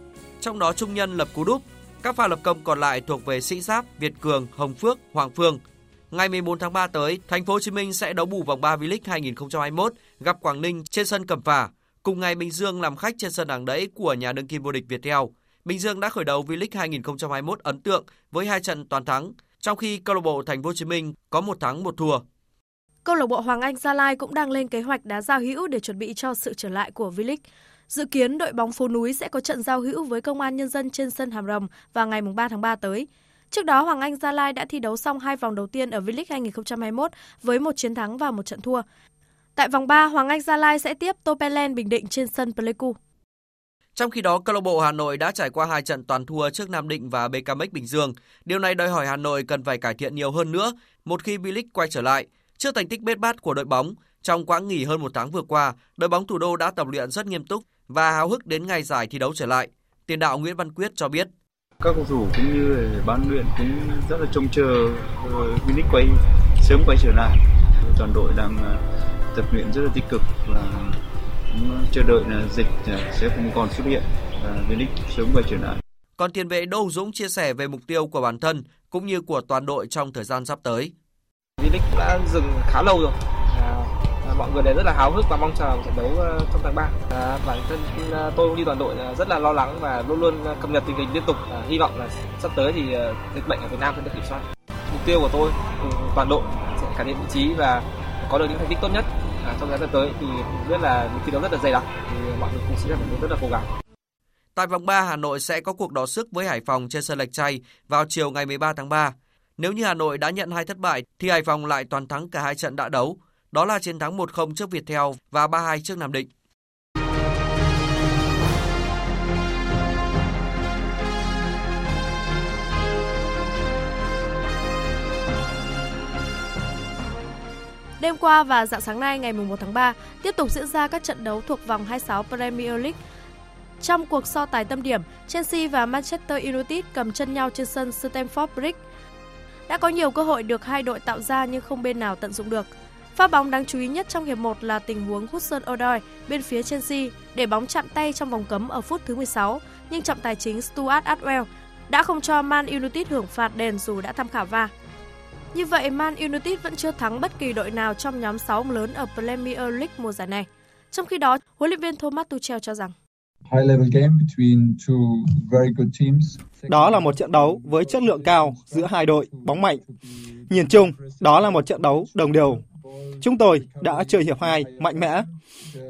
Speaker 44: trong đó Trung Nhân lập cú đúp. Các pha lập công còn lại thuộc về Sĩ Giáp, Việt Cường, Hồng Phước, Hoàng Phương – Ngày 14 tháng 3 tới, Thành phố Hồ Chí Minh sẽ đấu bù vòng 3 V-League 2021 gặp Quảng Ninh trên sân Cẩm Phả. Cùng ngày Bình Dương làm khách trên sân đằng đẫy của nhà đương kim vô địch Viettel. Bình Dương đã khởi đầu V-League 2021 ấn tượng với hai trận toàn thắng, trong khi câu lạc bộ Thành phố Hồ Chí Minh có một thắng một thua.
Speaker 45: Câu lạc bộ Hoàng Anh Gia Lai cũng đang lên kế hoạch đá giao hữu để chuẩn bị cho sự trở lại của V-League. Dự kiến đội bóng phố núi sẽ có trận giao hữu với Công an Nhân dân trên sân Hàm Rồng vào ngày 3 tháng 3 tới. Trước đó, Hoàng Anh Gia Lai đã thi đấu xong hai vòng đầu tiên ở V-League 2021 với một chiến thắng và một trận thua. Tại vòng 3, Hoàng Anh Gia Lai sẽ tiếp Topelen Bình Định trên sân Pleiku.
Speaker 44: Trong khi đó, câu lạc bộ Hà Nội đã trải qua hai trận toàn thua trước Nam Định và BKMX Bình Dương. Điều này đòi hỏi Hà Nội cần phải cải thiện nhiều hơn nữa một khi V-League quay trở lại. Trước thành tích bết bát của đội bóng, trong quãng nghỉ hơn một tháng vừa qua, đội bóng thủ đô đã tập luyện rất nghiêm túc và háo hức đến ngày giải thi đấu trở lại. Tiền đạo Nguyễn Văn Quyết cho biết
Speaker 46: các cầu thủ cũng như ban luyện cũng rất là trông chờ Vinic quay sớm quay trở lại toàn đội đang à, tập luyện rất là tích cực và chờ đợi là dịch sẽ không còn xuất hiện và Vinic sớm quay trở lại.
Speaker 44: Còn tiền vệ Đô Dũng chia sẻ về mục tiêu của bản thân cũng như của toàn đội trong thời gian sắp tới.
Speaker 47: Vinic đã dừng khá lâu rồi mọi người đều rất là háo hức và mong chờ trận đấu ờ, trong tháng 3. À, bản thân ờ, tôi cũng như toàn đội ờ, rất là lo lắng và luôn luôn cập nhật tình hình liên tục. À, hy vọng là sắp tới thì dịch bệnh ở Việt Nam sẽ được kiểm soát. Mục tiêu của tôi cùng toàn đội sẽ cải thiện vị trí và có được những thành tích tốt nhất à, trong thời gian tới thì biết là thi đấu rất là dày đặc thì mọi người cũng sẽ rất là cố gắng.
Speaker 44: Tại vòng 3, Hà Nội sẽ có cuộc đọ sức với Hải Phòng trên sân Lạch Tray vào chiều ngày 13 tháng 3. Nếu như Hà Nội đã nhận hai thất bại thì Hải Phòng lại toàn thắng cả hai trận đã đấu đó là chiến thắng 1-0 trước Viettel và 3-2 trước Nam Định.
Speaker 45: Đêm qua và dạng sáng nay ngày 1 tháng 3 tiếp tục diễn ra các trận đấu thuộc vòng 26 Premier League. Trong cuộc so tài tâm điểm, Chelsea và Manchester United cầm chân nhau trên sân Stamford Bridge. Đã có nhiều cơ hội được hai đội tạo ra nhưng không bên nào tận dụng được. Pha bóng đáng chú ý nhất trong hiệp 1 là tình huống Hudson Odoi bên phía Chelsea để bóng chạm tay trong vòng cấm ở phút thứ 16, nhưng trọng tài chính Stuart Atwell đã không cho Man United hưởng phạt đền dù đã tham khảo va. Như vậy, Man United vẫn chưa thắng bất kỳ đội nào trong nhóm 6 ông lớn ở Premier League mùa giải này. Trong khi đó, huấn luyện viên Thomas Tuchel cho rằng
Speaker 48: đó là một trận đấu với chất lượng cao giữa hai đội bóng mạnh. Nhìn chung, đó là một trận đấu đồng đều Chúng tôi đã chơi hiệp 2 mạnh mẽ,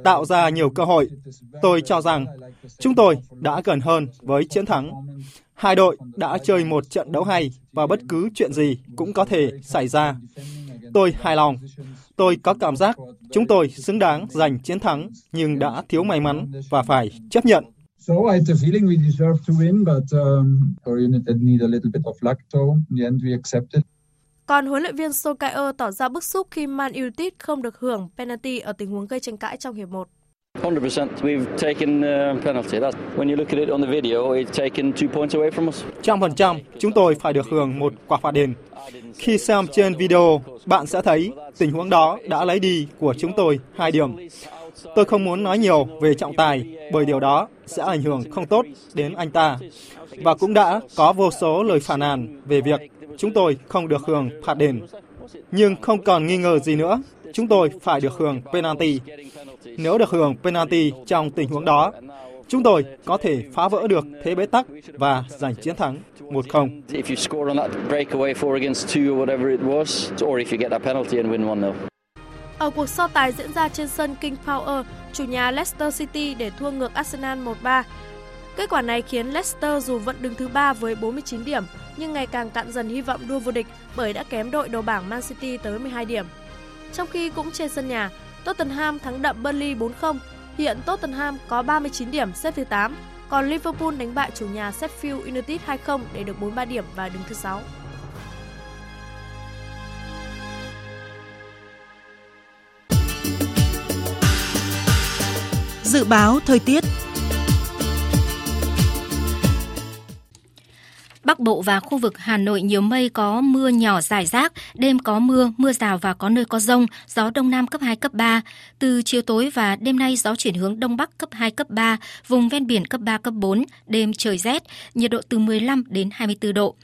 Speaker 48: tạo ra nhiều cơ hội. Tôi cho rằng chúng tôi đã gần hơn với chiến thắng. Hai đội đã chơi một trận đấu hay và bất cứ chuyện gì cũng có thể xảy ra. Tôi hài lòng. Tôi có cảm giác chúng tôi xứng đáng giành chiến thắng nhưng đã thiếu may mắn và phải chấp nhận. So have the feeling we deserve to win, but um, United need a little bit of luck. So in the end, we accepted.
Speaker 45: Còn huấn luyện viên Solskjaer tỏ ra bức xúc khi Man United không được hưởng penalty ở tình huống gây tranh cãi trong hiệp 1.
Speaker 49: 100%. We've taken uh, penalty. That's when you look at it on the video, it's taken two points away from us.
Speaker 48: Trăm phần trăm, chúng tôi phải được hưởng một quả phạt đền. Khi xem trên video, bạn sẽ thấy tình huống đó đã lấy đi của chúng tôi hai điểm. Tôi không muốn nói nhiều về trọng tài bởi điều đó sẽ ảnh hưởng không tốt đến anh ta. Và cũng đã có vô số lời phản nàn về việc chúng tôi không được hưởng phạt đền. Nhưng không còn nghi ngờ gì nữa, chúng tôi phải được hưởng penalty. Nếu được hưởng penalty trong tình huống đó, chúng tôi có thể phá vỡ được thế bế tắc và giành chiến thắng 1-0.
Speaker 49: If you score on that breakaway four against two or whatever it was, or if you get that penalty and win 1-0.
Speaker 45: Ở cuộc so tài diễn ra trên sân King Power, chủ nhà Leicester City để thua ngược Arsenal 1-3. Kết quả này khiến Leicester dù vẫn đứng thứ 3 với 49 điểm, nhưng ngày càng cạn dần hy vọng đua vô địch bởi đã kém đội đầu bảng Man City tới 12 điểm. Trong khi cũng trên sân nhà, Tottenham thắng đậm Burnley 4-0. Hiện Tottenham có 39 điểm xếp thứ 8, còn Liverpool đánh bại chủ nhà Sheffield United 2-0 để được 43 điểm và đứng thứ 6.
Speaker 18: Dự báo thời tiết
Speaker 28: Bắc Bộ và khu vực Hà Nội nhiều mây có mưa nhỏ rải rác, đêm có mưa, mưa rào và có nơi có rông, gió Đông Nam cấp 2, cấp 3. Từ chiều tối và đêm nay gió chuyển hướng Đông Bắc cấp 2, cấp 3, vùng ven biển cấp 3, cấp 4, đêm trời rét, nhiệt độ từ 15 đến 24 độ.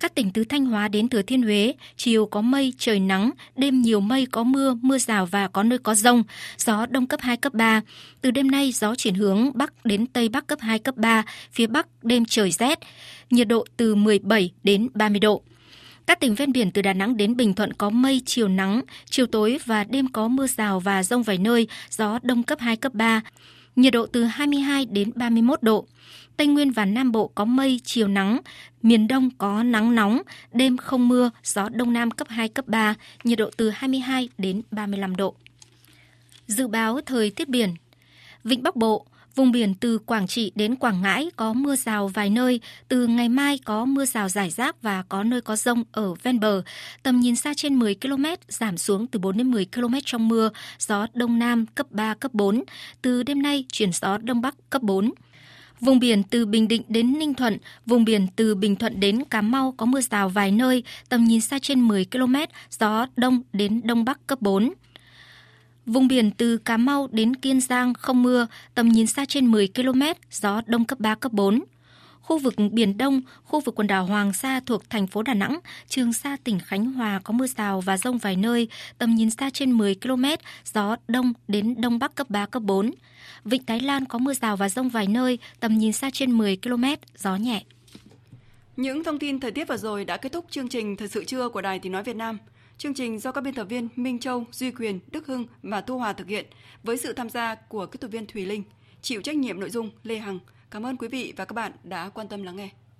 Speaker 28: Các tỉnh từ Thanh Hóa đến Thừa Thiên Huế, chiều có mây, trời nắng, đêm nhiều mây có mưa, mưa rào và có nơi có rông, gió đông cấp 2, cấp 3. Từ đêm nay, gió chuyển hướng Bắc đến Tây Bắc cấp 2, cấp 3, phía Bắc đêm trời rét, nhiệt độ từ 17 đến 30 độ. Các tỉnh ven biển từ Đà Nẵng đến Bình Thuận có mây, chiều nắng, chiều tối và đêm có mưa rào và rông vài nơi, gió đông cấp 2, cấp 3, nhiệt độ từ 22 đến 31 độ. Tây Nguyên và Nam Bộ có mây, chiều nắng, miền Đông có nắng nóng, đêm không mưa, gió Đông Nam cấp 2, cấp 3, nhiệt độ từ 22 đến 35 độ. Dự báo thời tiết biển Vịnh Bắc Bộ, Vùng biển từ Quảng Trị đến Quảng Ngãi có mưa rào vài nơi, từ ngày mai có mưa rào rải rác và có nơi có rông ở ven bờ. Tầm nhìn xa trên 10 km, giảm xuống từ 4 đến 10 km trong mưa, gió Đông Nam cấp 3, cấp 4. Từ đêm nay chuyển gió Đông Bắc cấp 4. Vùng biển từ Bình Định đến Ninh Thuận, vùng biển từ Bình Thuận đến Cà Mau có mưa rào vài nơi, tầm nhìn xa trên 10 km, gió Đông đến Đông Bắc cấp 4. Vùng biển từ Cà Mau đến Kiên Giang không mưa, tầm nhìn xa trên 10 km, gió Đông cấp 3, cấp 4. Khu vực Biển Đông, khu vực quần đảo Hoàng Sa thuộc thành phố Đà Nẵng, Trường Sa tỉnh Khánh Hòa có mưa rào và rông vài nơi, tầm nhìn xa trên 10 km, gió Đông đến Đông Bắc cấp 3, cấp 4. Vịnh Thái Lan có mưa rào và rông vài nơi, tầm nhìn xa trên 10 km, gió nhẹ.
Speaker 1: Những thông tin thời tiết vừa rồi đã kết thúc chương trình Thời sự trưa của Đài Tiếng Nói Việt Nam. Chương trình do các biên tập viên Minh Châu, Duy Quyền, Đức Hưng và Thu Hòa thực hiện với sự tham gia của kỹ thuật viên Thùy Linh, chịu trách nhiệm nội dung Lê Hằng. Cảm ơn quý vị và các bạn đã quan tâm lắng nghe.